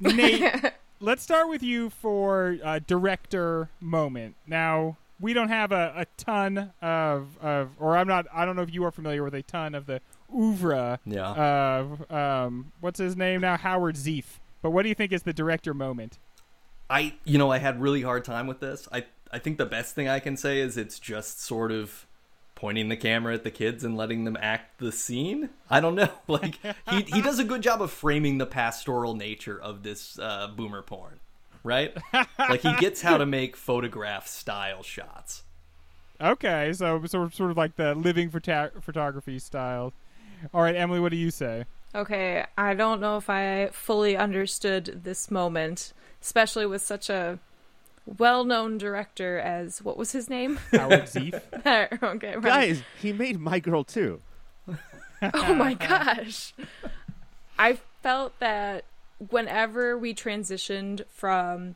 Nate, let's start with you for uh, director moment. Now we don't have a, a ton of, of, or I'm not. I don't know if you are familiar with a ton of the oeuvre Yeah. of um, what's his name now, Howard Zieff. But what do you think is the director moment? I you know I had really hard time with this. I I think the best thing I can say is it's just sort of pointing the camera at the kids and letting them act the scene. I don't know. Like he he does a good job of framing the pastoral nature of this uh, boomer porn, right? like he gets how to make photograph style shots. Okay, so sort of, sort of like the living phota- photography style. All right, Emily, what do you say? Okay, I don't know if I fully understood this moment, especially with such a well-known director as what was his name? Howard Zieff. okay, right. Guys, he made My Girl too. Oh my gosh. I felt that whenever we transitioned from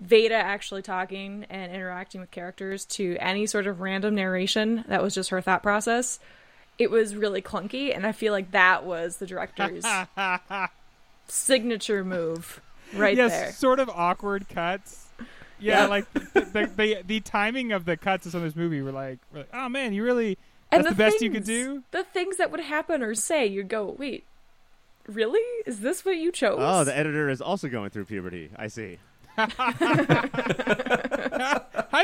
Vada actually talking and interacting with characters to any sort of random narration that was just her thought process, it was really clunky. And I feel like that was the director's signature move right yes, there. sort of awkward cuts. Yeah, Yeah. like the, the, the the timing of the cuts of some of this movie were like, were like, oh man, you really And that's the, best you could do. The things that would happen or say, you'd go, wait, really? Is this what you chose? Oh, the editor is also going through puberty. I see. I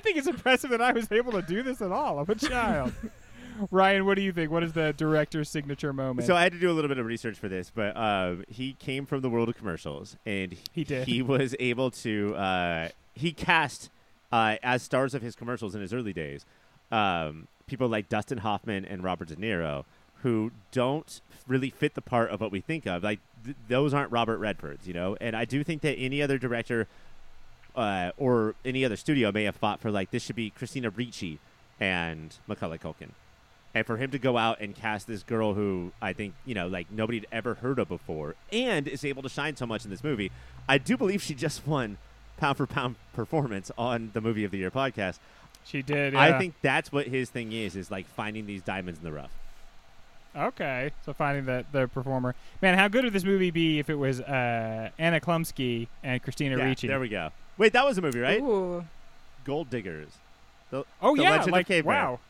think it's impressive that I was able to do this at all. I'm a child. Ryan, what do you think? What is the director's signature moment? So I had to do a little bit of research for this, but uh, he came from the world of commercials, and He did. He was able to. Uh, he cast uh, as stars of his commercials in his early days. Um, people like Dustin Hoffman and Robert De Niro, who don't really fit the part of what we think of. Like th- those aren't Robert Redfords, you know. And I do think that any other director uh, or any other studio may have fought for like this should be Christina Ricci and Macaulay Culkin. And for him to go out and cast this girl who I think, you know, like nobody had ever heard of before and is able to shine so much in this movie, I do believe she just won pound for pound performance on the movie of the year podcast. She did. I think that's what his thing is, is like finding these diamonds in the rough. Okay, so finding the the performer. Man, how good would this movie be if it was uh, Anna Chlumsky and Christina Yeah, Ricci? there we go. Wait, that was a movie, right? Ooh. Gold Diggers. The, oh The yeah, Legend of like Cave wow.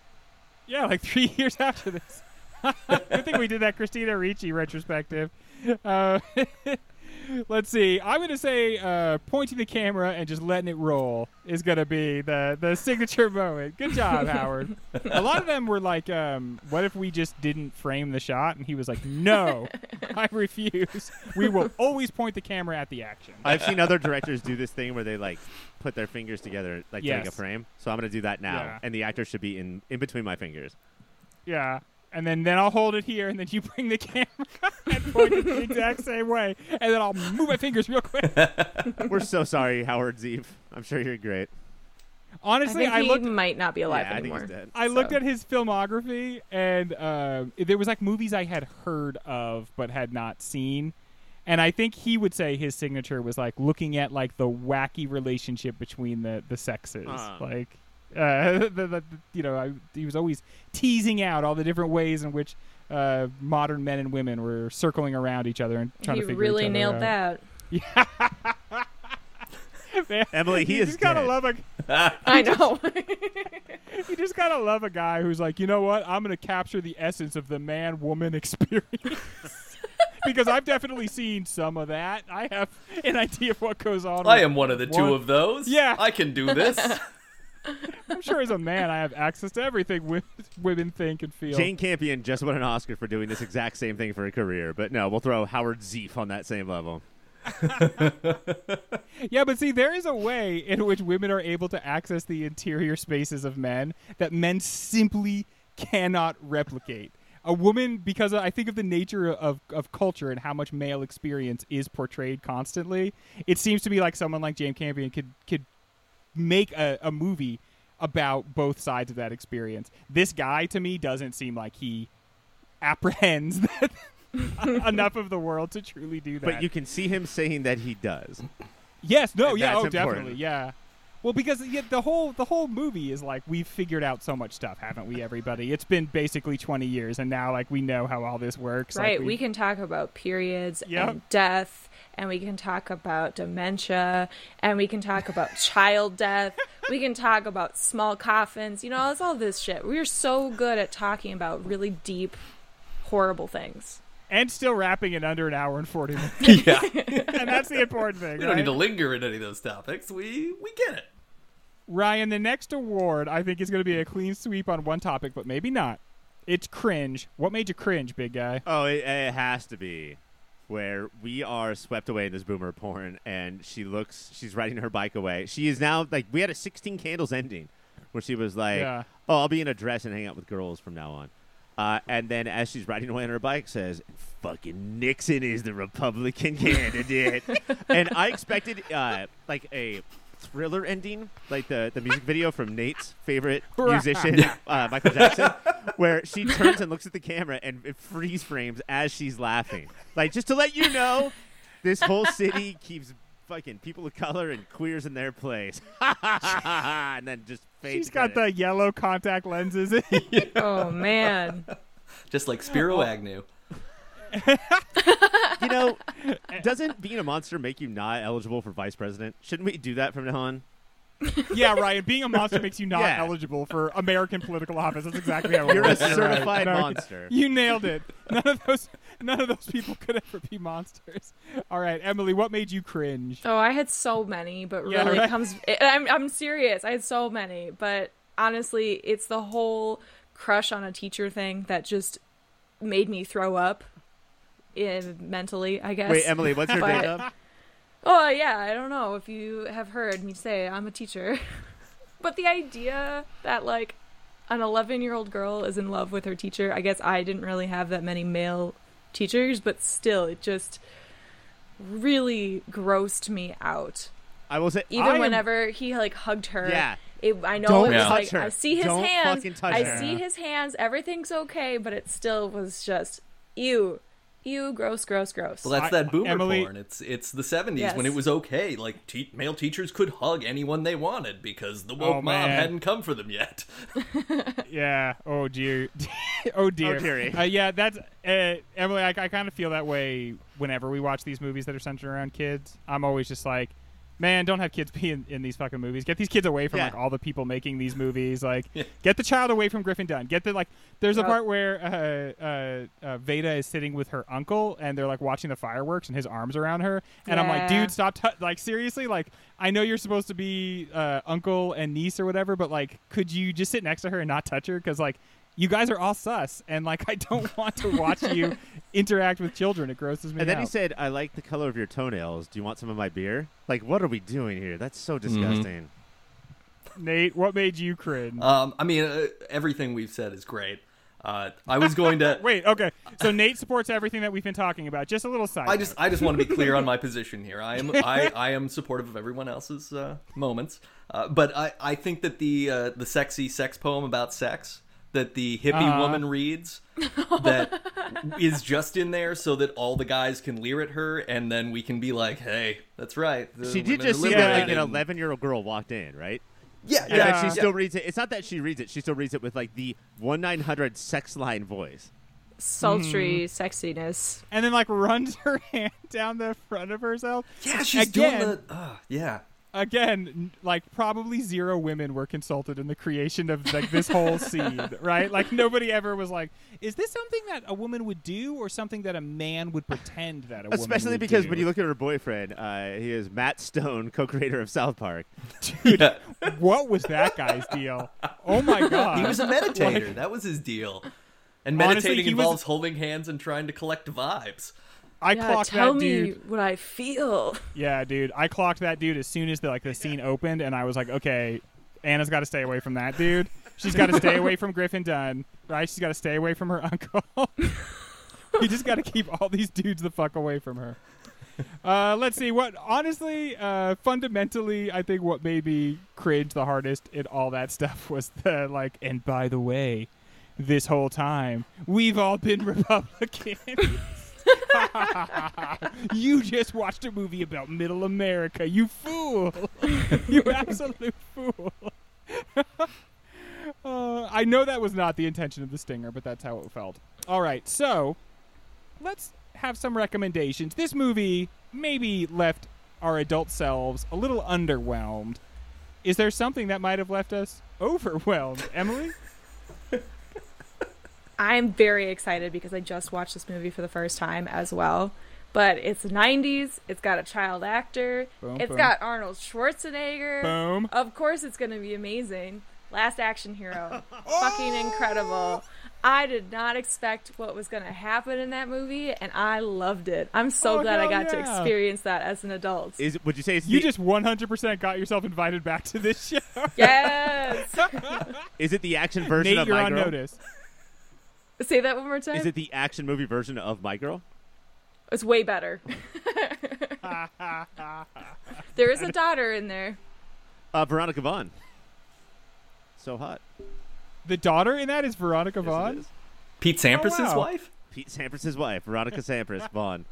Yeah, like three years after this. Good thing we did that Christina Ricci retrospective. Uh, let's see. I'm gonna say uh, pointing the camera and just letting it roll is gonna be the the signature moment. Good job, Howard. A lot of them were like, um, "What if we just didn't frame the shot?" And he was like, "No, I refuse. We will always point the camera at the action." I've seen other directors do this thing where they like put their fingers together like to make a frame. So I'm gonna do that now, Yeah. and the actor should be in in between my fingers. Yeah. And then, then I'll hold it here, and then you bring the camera and point it the exact same way, and then I'll move my fingers real quick. We're so sorry, Howard Zieff. I'm sure you're great. I Honestly, think I, he looked. might not be alive yeah, I think anymore. he's dead. I looked at his filmography, and um, there was like movies I had heard of but had not seen, and I think he would say his signature was like looking at like the wacky relationship between the the sexes, Uh. like. Uh, the, the, the, you know, I, he was always teasing out all the different ways in which uh, modern men and women were circling around each other and trying He to figure really each other nailed out. that. Man, Emily, he you is just gotta dead. love a I know. you just gotta love a guy who's like, you know what? I'm gonna capture the essence of the man woman experience. because I've definitely seen some of that. I have an idea of what goes on. I am one of the two of those. Yeah. I can do this. I'm sure as a man, I have access to everything wo- women think and feel. Jane Campion just won an Oscar for doing this exact same thing for a career, but no, we'll throw Howard Zieff on that same level. Yeah, but see, there is a way in which women are able to access the interior spaces of men that men simply cannot replicate. A woman, because I think of the nature of, of culture and how much male experience is portrayed constantly, it seems to me like someone like Jane Campion could could make a, a movie about both sides of that experience. This guy, to me, doesn't seem like he apprehends that enough of the world to truly do that. But you can see him saying that he does. Yes, no, And yeah, oh, important. definitely, yeah. Well, because the whole the whole movie is like we've figured out so much stuff, haven't we? Everybody, it's been basically twenty years, and now like we know how all this works. right. we- We can talk about periods Yep. and death, and we can talk about dementia, and we can talk about child death. We can talk about small coffins. You know, it's all this shit. We're so good at talking about really deep, horrible things. And still wrapping in under an hour and forty minutes, yeah. and that's the important thing. We don't right? need to linger in any of those topics. We we get it. Ryan, the next award I think is going to be a clean sweep on one topic, but maybe not. It's cringe. What made you cringe, big guy? Oh, it, it has to be where we are swept away in this boomer porn, and she looks, she's riding her bike away. She is now like we had a 16 candles ending, where she was like, Yeah. "Oh, I'll be in a dress and hang out with girls from now on." Uh, and then as she's riding away on her bike, says, "Fucking Nixon is the Republican candidate." and I expected uh, like a thriller ending, like the the music video from Nate's favorite musician, uh, Michael Jackson, where she turns and looks at the camera and it freeze frames as she's laughing. Like just to let you know, this whole city keeps fucking people of color and queers in their place, and then just fade She's to got credit. the yellow contact lenses. Oh man. Just like Spiro Agnew. You know, doesn't being a monster make you not eligible for vice president? Shouldn't we do that from now on? Yeah, Ryan. Being a monster makes you not Yeah. eligible for American political office. That's exactly how it You're a works. right. certified No, monster. You nailed it. None of those, none of those people could ever be monsters. All right, Emily, what made you cringe? Oh, I had so many, but Yeah, really right. it comes. It, I'm I'm serious. I had so many, but honestly, it's the whole crush on a teacher thing that just made me throw up. In mentally, I guess. Wait, Emily, what's your But- date of? Oh yeah, I don't know if you have heard me say I'm a teacher, but the idea that like an 11 year old girl is in love with her teacher. I guess I didn't really have that many male teachers, but still, it just really grossed me out. I will say, Even I am- whenever he like hugged her, yeah. it, I know Don't it was touch like her. I see his Don't hands, fucking touch I her. see his hands. Everything's okay, but it still was just ew. Ew, gross, gross, gross. Well, that's I- that boomer Emily- porn. It's it's the '70s Yes. when it was okay. Like te- male teachers could hug anyone they wanted because the woke Oh, mob man. hadn't come for them yet. Yeah. Oh dear. oh dear. dearie. Uh, yeah, that's uh, Emily. I, I kind of feel that way whenever we watch these movies that are centered around kids. I'm always just like, man, don't have kids be in, in these fucking movies. Get these kids away from Yeah. like all the people making these movies. Like, Yeah. get the child away from Griffin Dunne. Get the like. There's a part where uh, uh, uh, Vada is sitting with her uncle, and they're like watching the fireworks, and his arms around her, and I'm like, dude, stop. T- like, seriously, like, I know you're supposed to be uh, uncle and niece or whatever, but like, could you just sit next to her and not touch her? Because like. You guys are all sus, and like I don't want to watch you interact with children. It grosses me And then out. he said, "I like the color of your toenails. Do you want some of my beer?" Like, what are we doing here? That's so disgusting. Nate, what made you cringe? Um, I mean, uh, everything we've said is great. Uh, I was going to. Wait, okay. So Nate supports everything that we've been talking about. Just a little side. I just. I just want to be clear on my position here. I am I, I am supportive of everyone else's uh, moments, uh, but I, I think that the uh, the sexy sex poem about sex that the hippie Uh-huh. woman reads that is just in there so that all the guys can leer at her and then we can be like, hey, that's right. She did just see that like an 11 year old girl walked in, right? Yeah, And yeah. that she Yeah. still reads it. It's not that she reads it; she still reads it with like the one nine hundred sex line voice. Sultry Mm-hmm. sexiness. and then like runs her hand down the front of herself. yeah, she's Again- doing the. Uh, yeah. Again, like probably zero women were consulted in the creation of like this whole scene, right? Like nobody ever was like, "Is this something that a woman would do, or something that a man would pretend that a woman?" Especially would because do? when you look at her boyfriend, uh, he is Matt Stone, co-creator of South Park. yeah. what was that guy's deal? Oh my god, He was a meditator. Like- that was his deal. And Honestly, meditating was- involves holding hands and trying to collect vibes. I yeah, clocked tell that me dude. what I feel. Yeah, dude. I clocked that dude as soon as the like the scene opened, and I was like, okay, Anna's got to stay away from that dude. She's got to stay away from Griffin Dunne, right? She's got to stay away from her uncle. you just got to keep all these dudes the fuck away from her. Uh, let's see what honestly, uh, fundamentally, I think what made me cringe the hardest in all that stuff was the like. And by the way, this whole time we've all been Republicans. you just watched a movie about middle America, you fool. you absolute fool. uh, I know that was not the intention of the stinger, but that's how it felt. All right, so let's have some recommendations. This movie maybe left our adult selves a little underwhelmed. Is there something that might have left us overwhelmed? Emily? I'm very excited because I just watched this movie for the first time as well. But it's 90s. It's got a child actor. Boom, It's boom. got Arnold Schwarzenegger. Boom. Of course, it's going to be amazing. Last Action Hero. Fucking incredible. Oh. I did not expect what was going to happen in that movie, and I loved it. I'm so Oh, glad I hell got to experience that as an adult. Is would you say it's You the, just 100% got yourself invited back to this show. yes. is it the action version Nate, of you're My on Girl? notice. Say that one more time. Is it the action movie version of My Girl? It's way better. there is a daughter in there. Uh, Veronica Vaughn. So hot. The daughter in that is Veronica Yes, Vaughn. is. Pete Sampras's wow. wife? Pete Sampras' wife, Veronica Sampras Vaughn.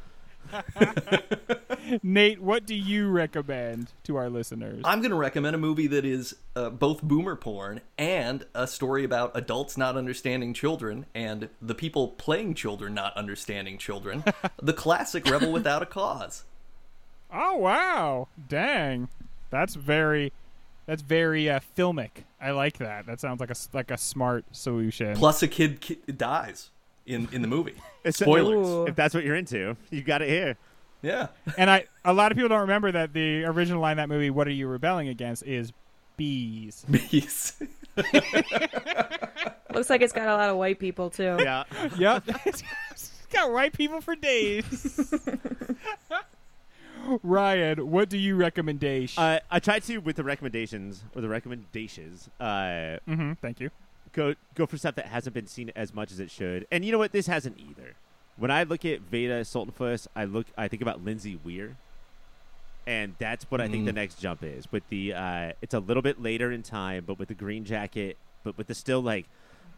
Nate, what do you recommend to our listeners? I'm going to recommend a movie that is uh, both boomer porn and a story about adults not understanding children and the people playing children not understanding children. the classic Rebel Without a Cause. oh wow, dang, that's very, that's very uh, filmic. I like that. That sounds like a like a smart solution. Plus, a kid ki- dies in, in the movie. It's- Spoilers. Ooh. If that's what you're into, you got it here. Yeah. and I, a lot of people don't remember that the original line of that movie, "What are you rebelling against?" is bees. Bees. Looks like it's got a lot of white people too. Yeah. yep, It's got white people for days. Ryan, what do you recommendation? Uh, I tried to with the recommendations or the recommendations. Uh, hmm thank you. Go go for stuff that hasn't been seen as much as it should. And you know what? This hasn't either. When I look at Vada Sultenfuss, I look I think about Lindsay Weir. And that's what I think the Mm. next jump is. With the uh, it's a little bit later in time, but with the green jacket, but with the still like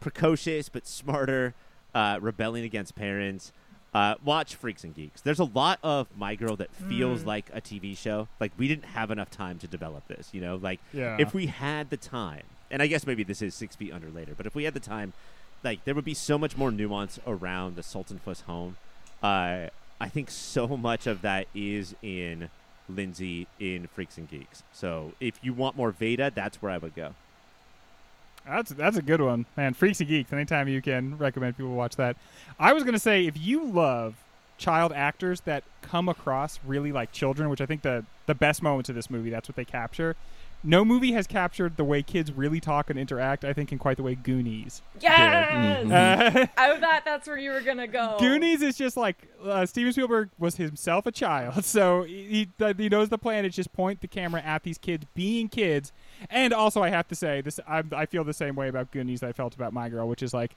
precocious but smarter, uh, rebelling against parents. uh, watch Freaks and Geeks. There's a lot of My Girl that feels Mm. like a TV show. Like we didn't have enough time to develop this. You know, like Yeah. if we had the time, and I guess maybe this is six feet under later, but if we had the time, like there would be so much more nuance around the Sultenfuss home. Uh, I think so much of that is in Lindsay in Freaks and Geeks. So if you want more Vada, that's where I would go. That's that's a good one, man. Freaks and Geeks. Anytime you can recommend people watch that. I was gonna say if you love child actors that come across really like children, which I think the the best moments of this movie, that's what they capture. No movie has captured the way kids really talk and interact. I think in quite the way Goonies. Yes! Uh, I thought that's where you were gonna go. Goonies is just like uh, Steven Spielberg was himself a child, so he he- he knows the plan is just point the camera at these kids being kids, and also I have to say this I, I feel the same way about Goonies that I felt about My Girl, which is like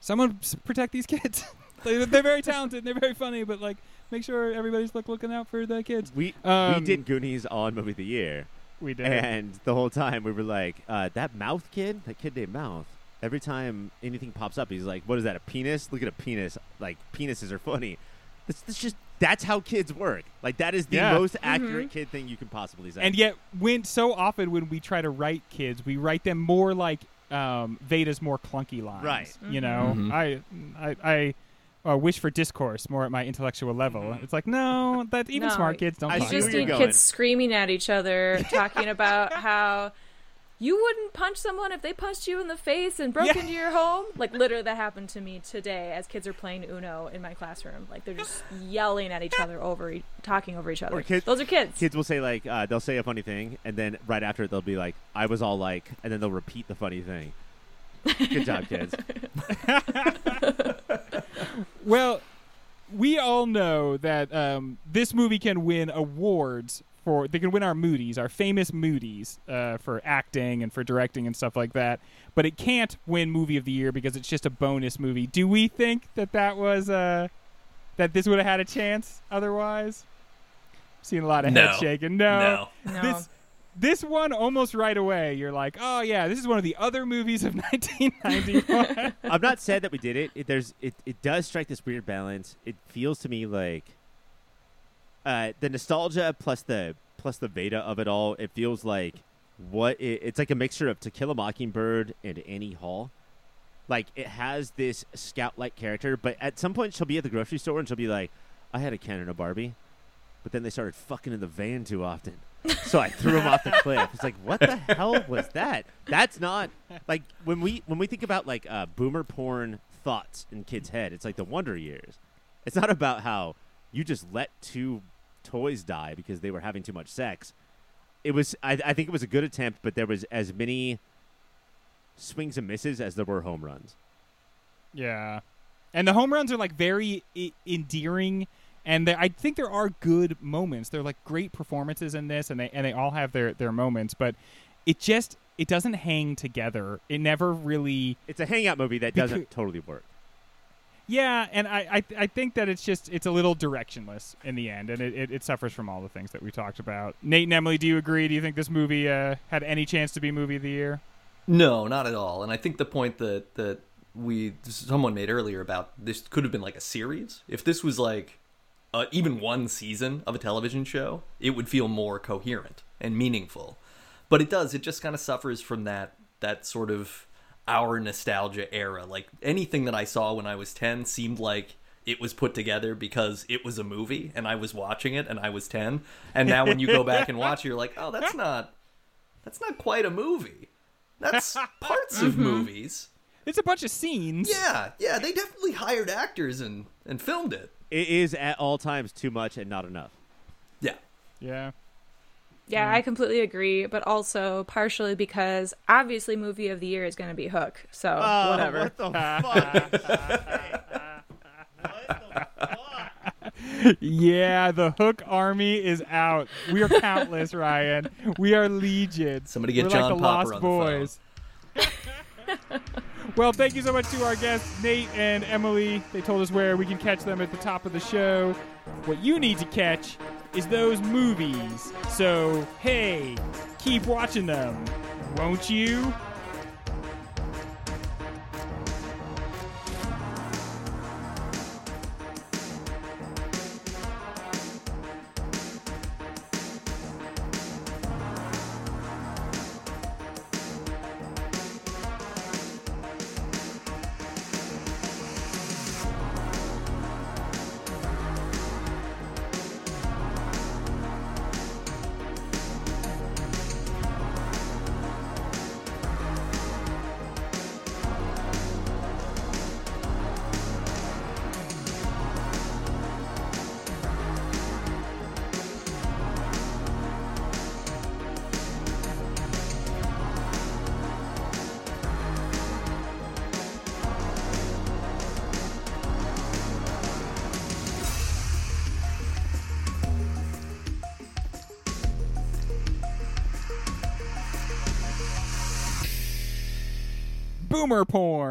someone protect these kids. They- they're very talented, and they're very funny, but like make sure everybody's like looking out for the kids. We we Um, did Goonies on Movie of the Year, We did. and the whole time we were like, uh, that Mouth kid, that kid named Mouth. Every time anything pops up, he's like, "What is that? A penis? Look at a penis! Like penises are funny." That's, that's just that's how kids work. Like that is the Yeah. most accurate kid thing you can possibly say. And yet, when so often when we try to write kids, we write them more like um, Vada's more clunky lines. Right. You know, Mhm. I I, I uh, wish for discourse more at my intellectual level. It's like no, that even No, smart kids don't. I talk It's see just where that. you're you going. kids screaming at each other, talking about how you wouldn't punch someone if they punched you in the face and broke Yeah. into your home. Like literally, that happened to me today as kids are playing Uno in my classroom. Like they're just yelling at each other over, e- talking over each other. Kids- Those are kids. kids will say like uh, they'll say a funny thing, and then right after it they'll be like, "I was all like," and then they'll repeat the funny thing. Good job, kids. Well, we all know that um, this movie can win awards for. They can win our Moody's, our famous Moody's, uh, for acting and for directing and stuff like that. But it can't win Movie of the Year because it's just a bonus movie. Do we think that that was uh, that this would have had a chance otherwise? Seen a lot of No. head shaking. No, No. No. this this one almost right away. You're like, oh yeah, this is one of the other movies of 1991. I'm not sad that we did it. it there's it, it does strike this weird balance. It feels to me like uh, the nostalgia plus the plus the Vada of it all. It feels like what it, it's like a mixture of To Kill a Mockingbird and Annie Hall. Like it has this scout-like character, but at some point she'll be at the grocery store and she'll be like, "I had a Ken and a Barbie," but then they started fucking in the van too often. So I threw him off the cliff. It's like, what the hell was that? That's not like when we when we think about like uh, boomer porn thoughts in kids' head. It's like the Wonder Years. It's not about how you just let two toys die because they were having too much sex. It was. I, I think it was a good attempt, but there was as many swings and misses as there were home runs. Yeah, and the home runs are like very endearing, and they, I think there are good moments. They're like great performances in this, and they and they all have their their moments. But it just it doesn't hang together. It never really. It's a hangout movie that doesn't totally work. Yeah, and I, I I think that it's just it's a little directionless in the end, and it, it, it suffers from all the things that we talked about. Nate and Emily, do you agree? Do you think this movie uh, had any chance to be movie of the year? No, not at all. And I think the point that that we someone made earlier about this could have been like a series. If this was like uh, even one season of a television show, it would feel more coherent and meaningful. But it does. It just kind of suffers from that that sort of our nostalgia era. Like anything that I saw when I was ten seemed like it was put together because it was a movie and I was watching it and I was ten. And now when you go back and watch, it, you're like, oh, that's not that's not quite a movie. That's parts of movies. It's a bunch of scenes. Yeah, yeah, they definitely hired actors and and filmed it. It is at all times too much and not enough. Yeah. Yeah. Yeah, I completely agree, but also partially because obviously movie of the year is going to be Hook. So oh, whatever. What the fuck? Yeah, the Hook Army is out. We are countless, Ryan. We are legion. Somebody get We're John like the Popper Lost on the phone. Boys. well, thank you so much to our guests, Nate and Emily. They told us where we can catch them at the top of the show. What you need to catch is those movies. So, hey, keep watching them, won't you? Boomer porn.